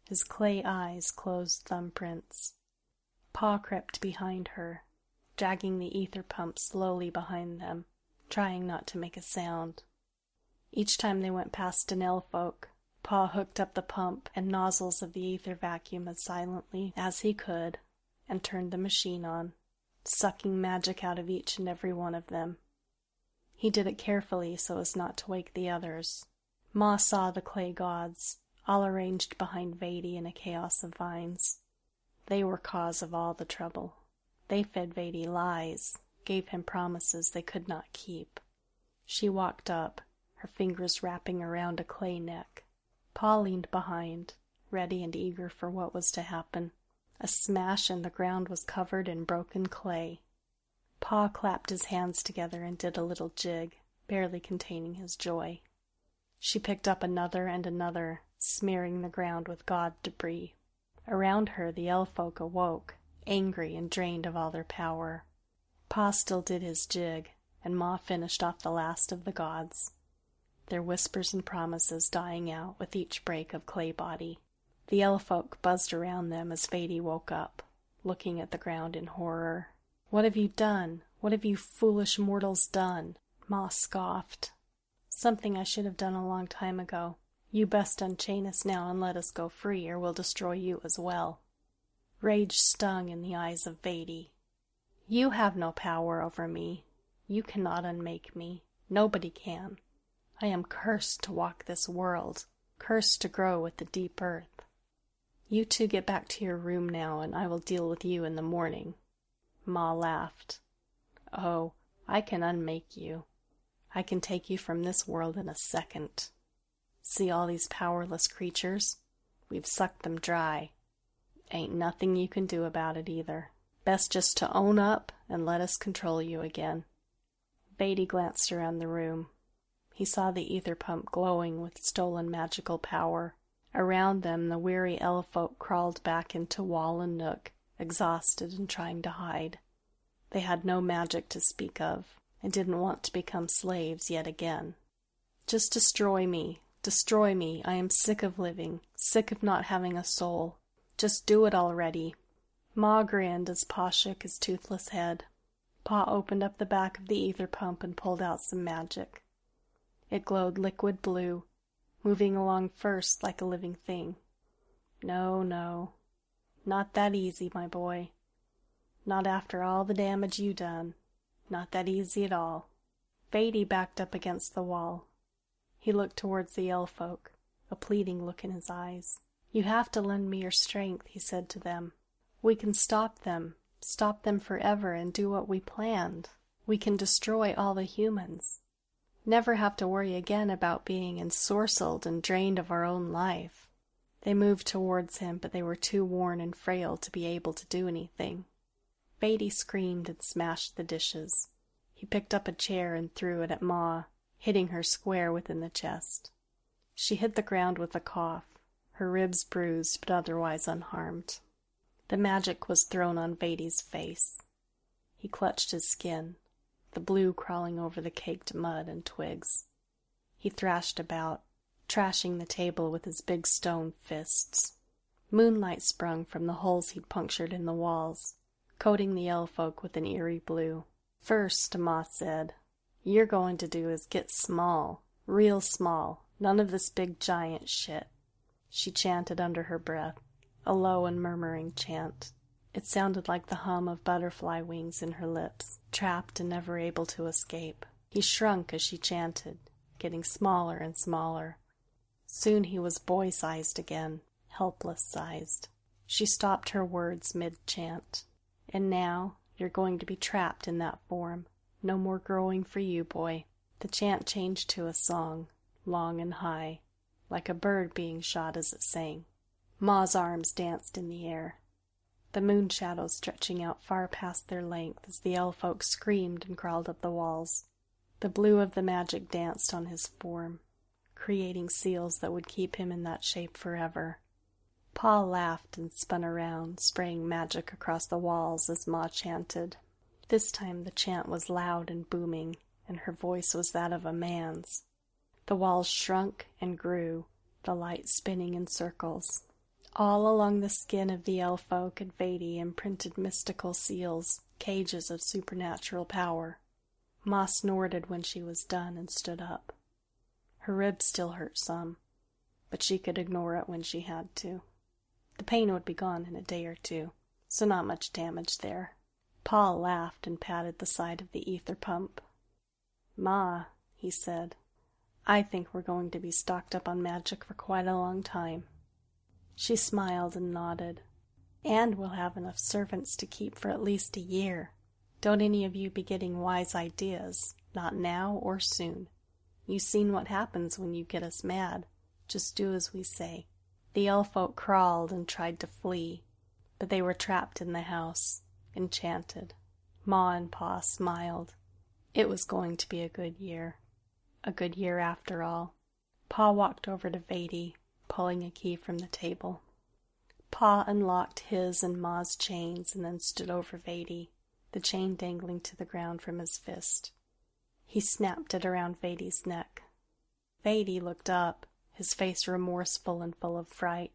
E: his clay eyes closed thumbprints. Pa crept behind her, dragging the ether pump slowly behind them, trying not to make a sound. Each time they went past an elf folk, Pa hooked up the pump and nozzles of the ether vacuum as silently as he could and turned the machine on, sucking magic out of each and every one of them. He did it carefully so as not to wake the others. Ma saw the clay gods, all arranged behind Vady in a chaos of vines. They were cause of all the trouble. They fed Vady lies, gave him promises they could not keep. She walked up, her fingers wrapping around a clay neck. Pa leaned behind, ready and eager for what was to happen. A smash and the ground was covered in broken clay. Pa clapped his hands together and did a little jig, barely containing his joy. She picked up another and another, smearing the ground with god debris. Around her the elf folk awoke, angry and drained of all their power. Pa still did his jig, and Ma finished off the last of the gods, their whispers and promises dying out with each break of clay body. The elf folk buzzed around them as Vady woke up, looking at the ground in horror. What have you done? What have you foolish mortals done? Ma scoffed. Something I should have done a long time ago. You best unchain us now and let us go free, or we'll destroy you as well. Rage stung in the eyes of Vady. You have no power over me. You cannot unmake me. Nobody can. I am cursed to walk this world, cursed to grow with the deep earth. You two get back to your room now, and I will deal with you in the morning. Ma laughed. Oh, I can unmake you. I can take you from this world in a second. See all these powerless creatures? We've sucked them dry. Ain't nothing you can do about it either. Best just to own up and let us control you again. Vady glanced around the room. He saw the ether pump glowing with stolen magical power. Around them, the weary elf-folk crawled back into wall and nook, exhausted and trying to hide. They had no magic to speak of, and didn't want to become slaves yet again. Just destroy me, destroy me. I am sick of living, sick of not having a soul. Just do it already. Ma grinned as Pa shook his toothless head. Pa opened up the back of the ether pump and pulled out some magic. It glowed liquid blue, moving along first like a living thing. No, no, not that easy, my boy. Not after all the damage you done. Not that easy at all. Beatty backed up against the wall. He looked towards the elf folk, a pleading look in his eyes. You have to lend me your strength, he said to them. We can stop them, stop them forever, and do what we planned. We can destroy all the humans never have to worry again about being ensorcelled and drained of our own life. They moved towards him, but they were too worn and frail to be able to do anything. Beatty screamed and smashed the dishes. He picked up a chair and threw it at Ma, hitting her square within the chest. She hit the ground with a cough, her ribs bruised but otherwise unharmed. The magic was thrown on Beatty's face. He clutched his skin, the blue crawling over the caked mud and twigs. He thrashed about, trashing the table with his big stone fists. Moonlight sprung from the holes he'd punctured in the walls, coating the elf elfolk with an eerie blue. First, Ma said, you're going to do is get small, real small, none of this big giant shit. She chanted under her breath, a low and murmuring chant. It sounded like the hum of butterfly wings in her lips, trapped and never able to escape. He shrunk as she chanted, getting smaller and smaller. Soon he was boy sized again, helpless sized. She stopped her words mid chant. And now you're going to be trapped in that form. No more growing for you, boy. The chant changed to a song, long and high, like a bird being shot as it sang. Ma's arms danced in the air, the moon shadows stretching out far past their length as the elf folk screamed and crawled up the walls. The blue of the magic danced on his form, creating seals that would keep him in that shape forever. Pa laughed and spun around, spraying magic across the walls as Ma chanted. This time the chant was loud and booming, and her voice was that of a man's. The walls shrunk and grew, the light spinning in circles. All along the skin of the elf elfolk and Beatty imprinted mystical seals, cages of supernatural power. Ma snorted when she was done and stood up. Her ribs still hurt some, but she could ignore it when she had to. The pain would be gone in a day or two, so not much damage there. Pa laughed and patted the side of the ether pump. Ma, he said, I think we're going to be stocked up on magic for quite a long time. She smiled and nodded. And we'll have enough servants to keep for at least a year. Don't any of you be getting wise ideas, not now or soon. You've seen what happens when you get us mad. Just do as we say. The elf folk crawled and tried to flee, but they were trapped in the house, enchanted. Ma and Pa smiled. It was going to be a good year. A good year after all. Pa walked over to Beatty, pulling a key from the table. Pa unlocked his and Ma's chains and then stood over Beatty, the chain dangling to the ground from his fist. He snapped it around Beatty's neck. Beatty looked up, his face remorseful and full of fright.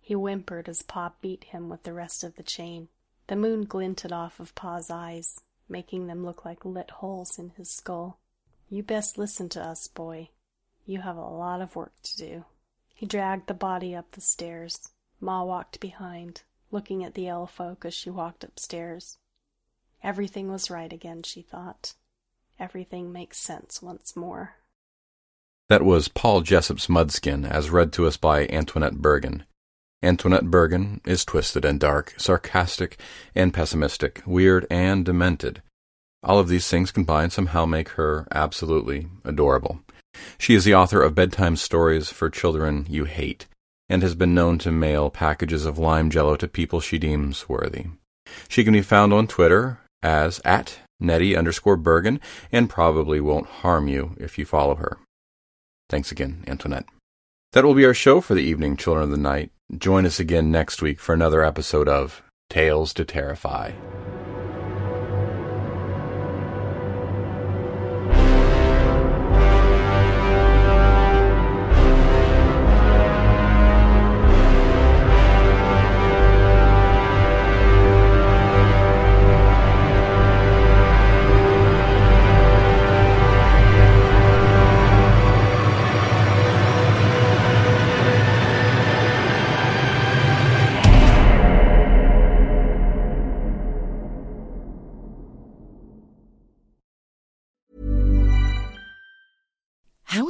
E: He whimpered as Pa beat him with the rest of the chain. The moon glinted off of Pa's eyes, making them look like lit holes in his skull. You best listen to us, boy. You have a lot of work to do. He dragged the body up the stairs. Ma walked behind, looking at the elfolk as she walked upstairs. Everything was right again, she thought. Everything makes sense once more.
B: That was Paul Jessup's Mudskin, as read to us by Antoinette Bergin. Antoinette Bergin is twisted and dark, sarcastic and pessimistic, weird and demented. All of these things combined somehow make her absolutely adorable. She is the author of bedtime stories for children you hate, and has been known to mail packages of lime jello to people she deems worthy. She can be found on Twitter as at Nettie underscore Bergin, and probably won't harm you if you follow her. Thanks again, Antoinette. That will be our show for the evening, Children of the Night. Join us again next week for another episode of Tales to Terrify.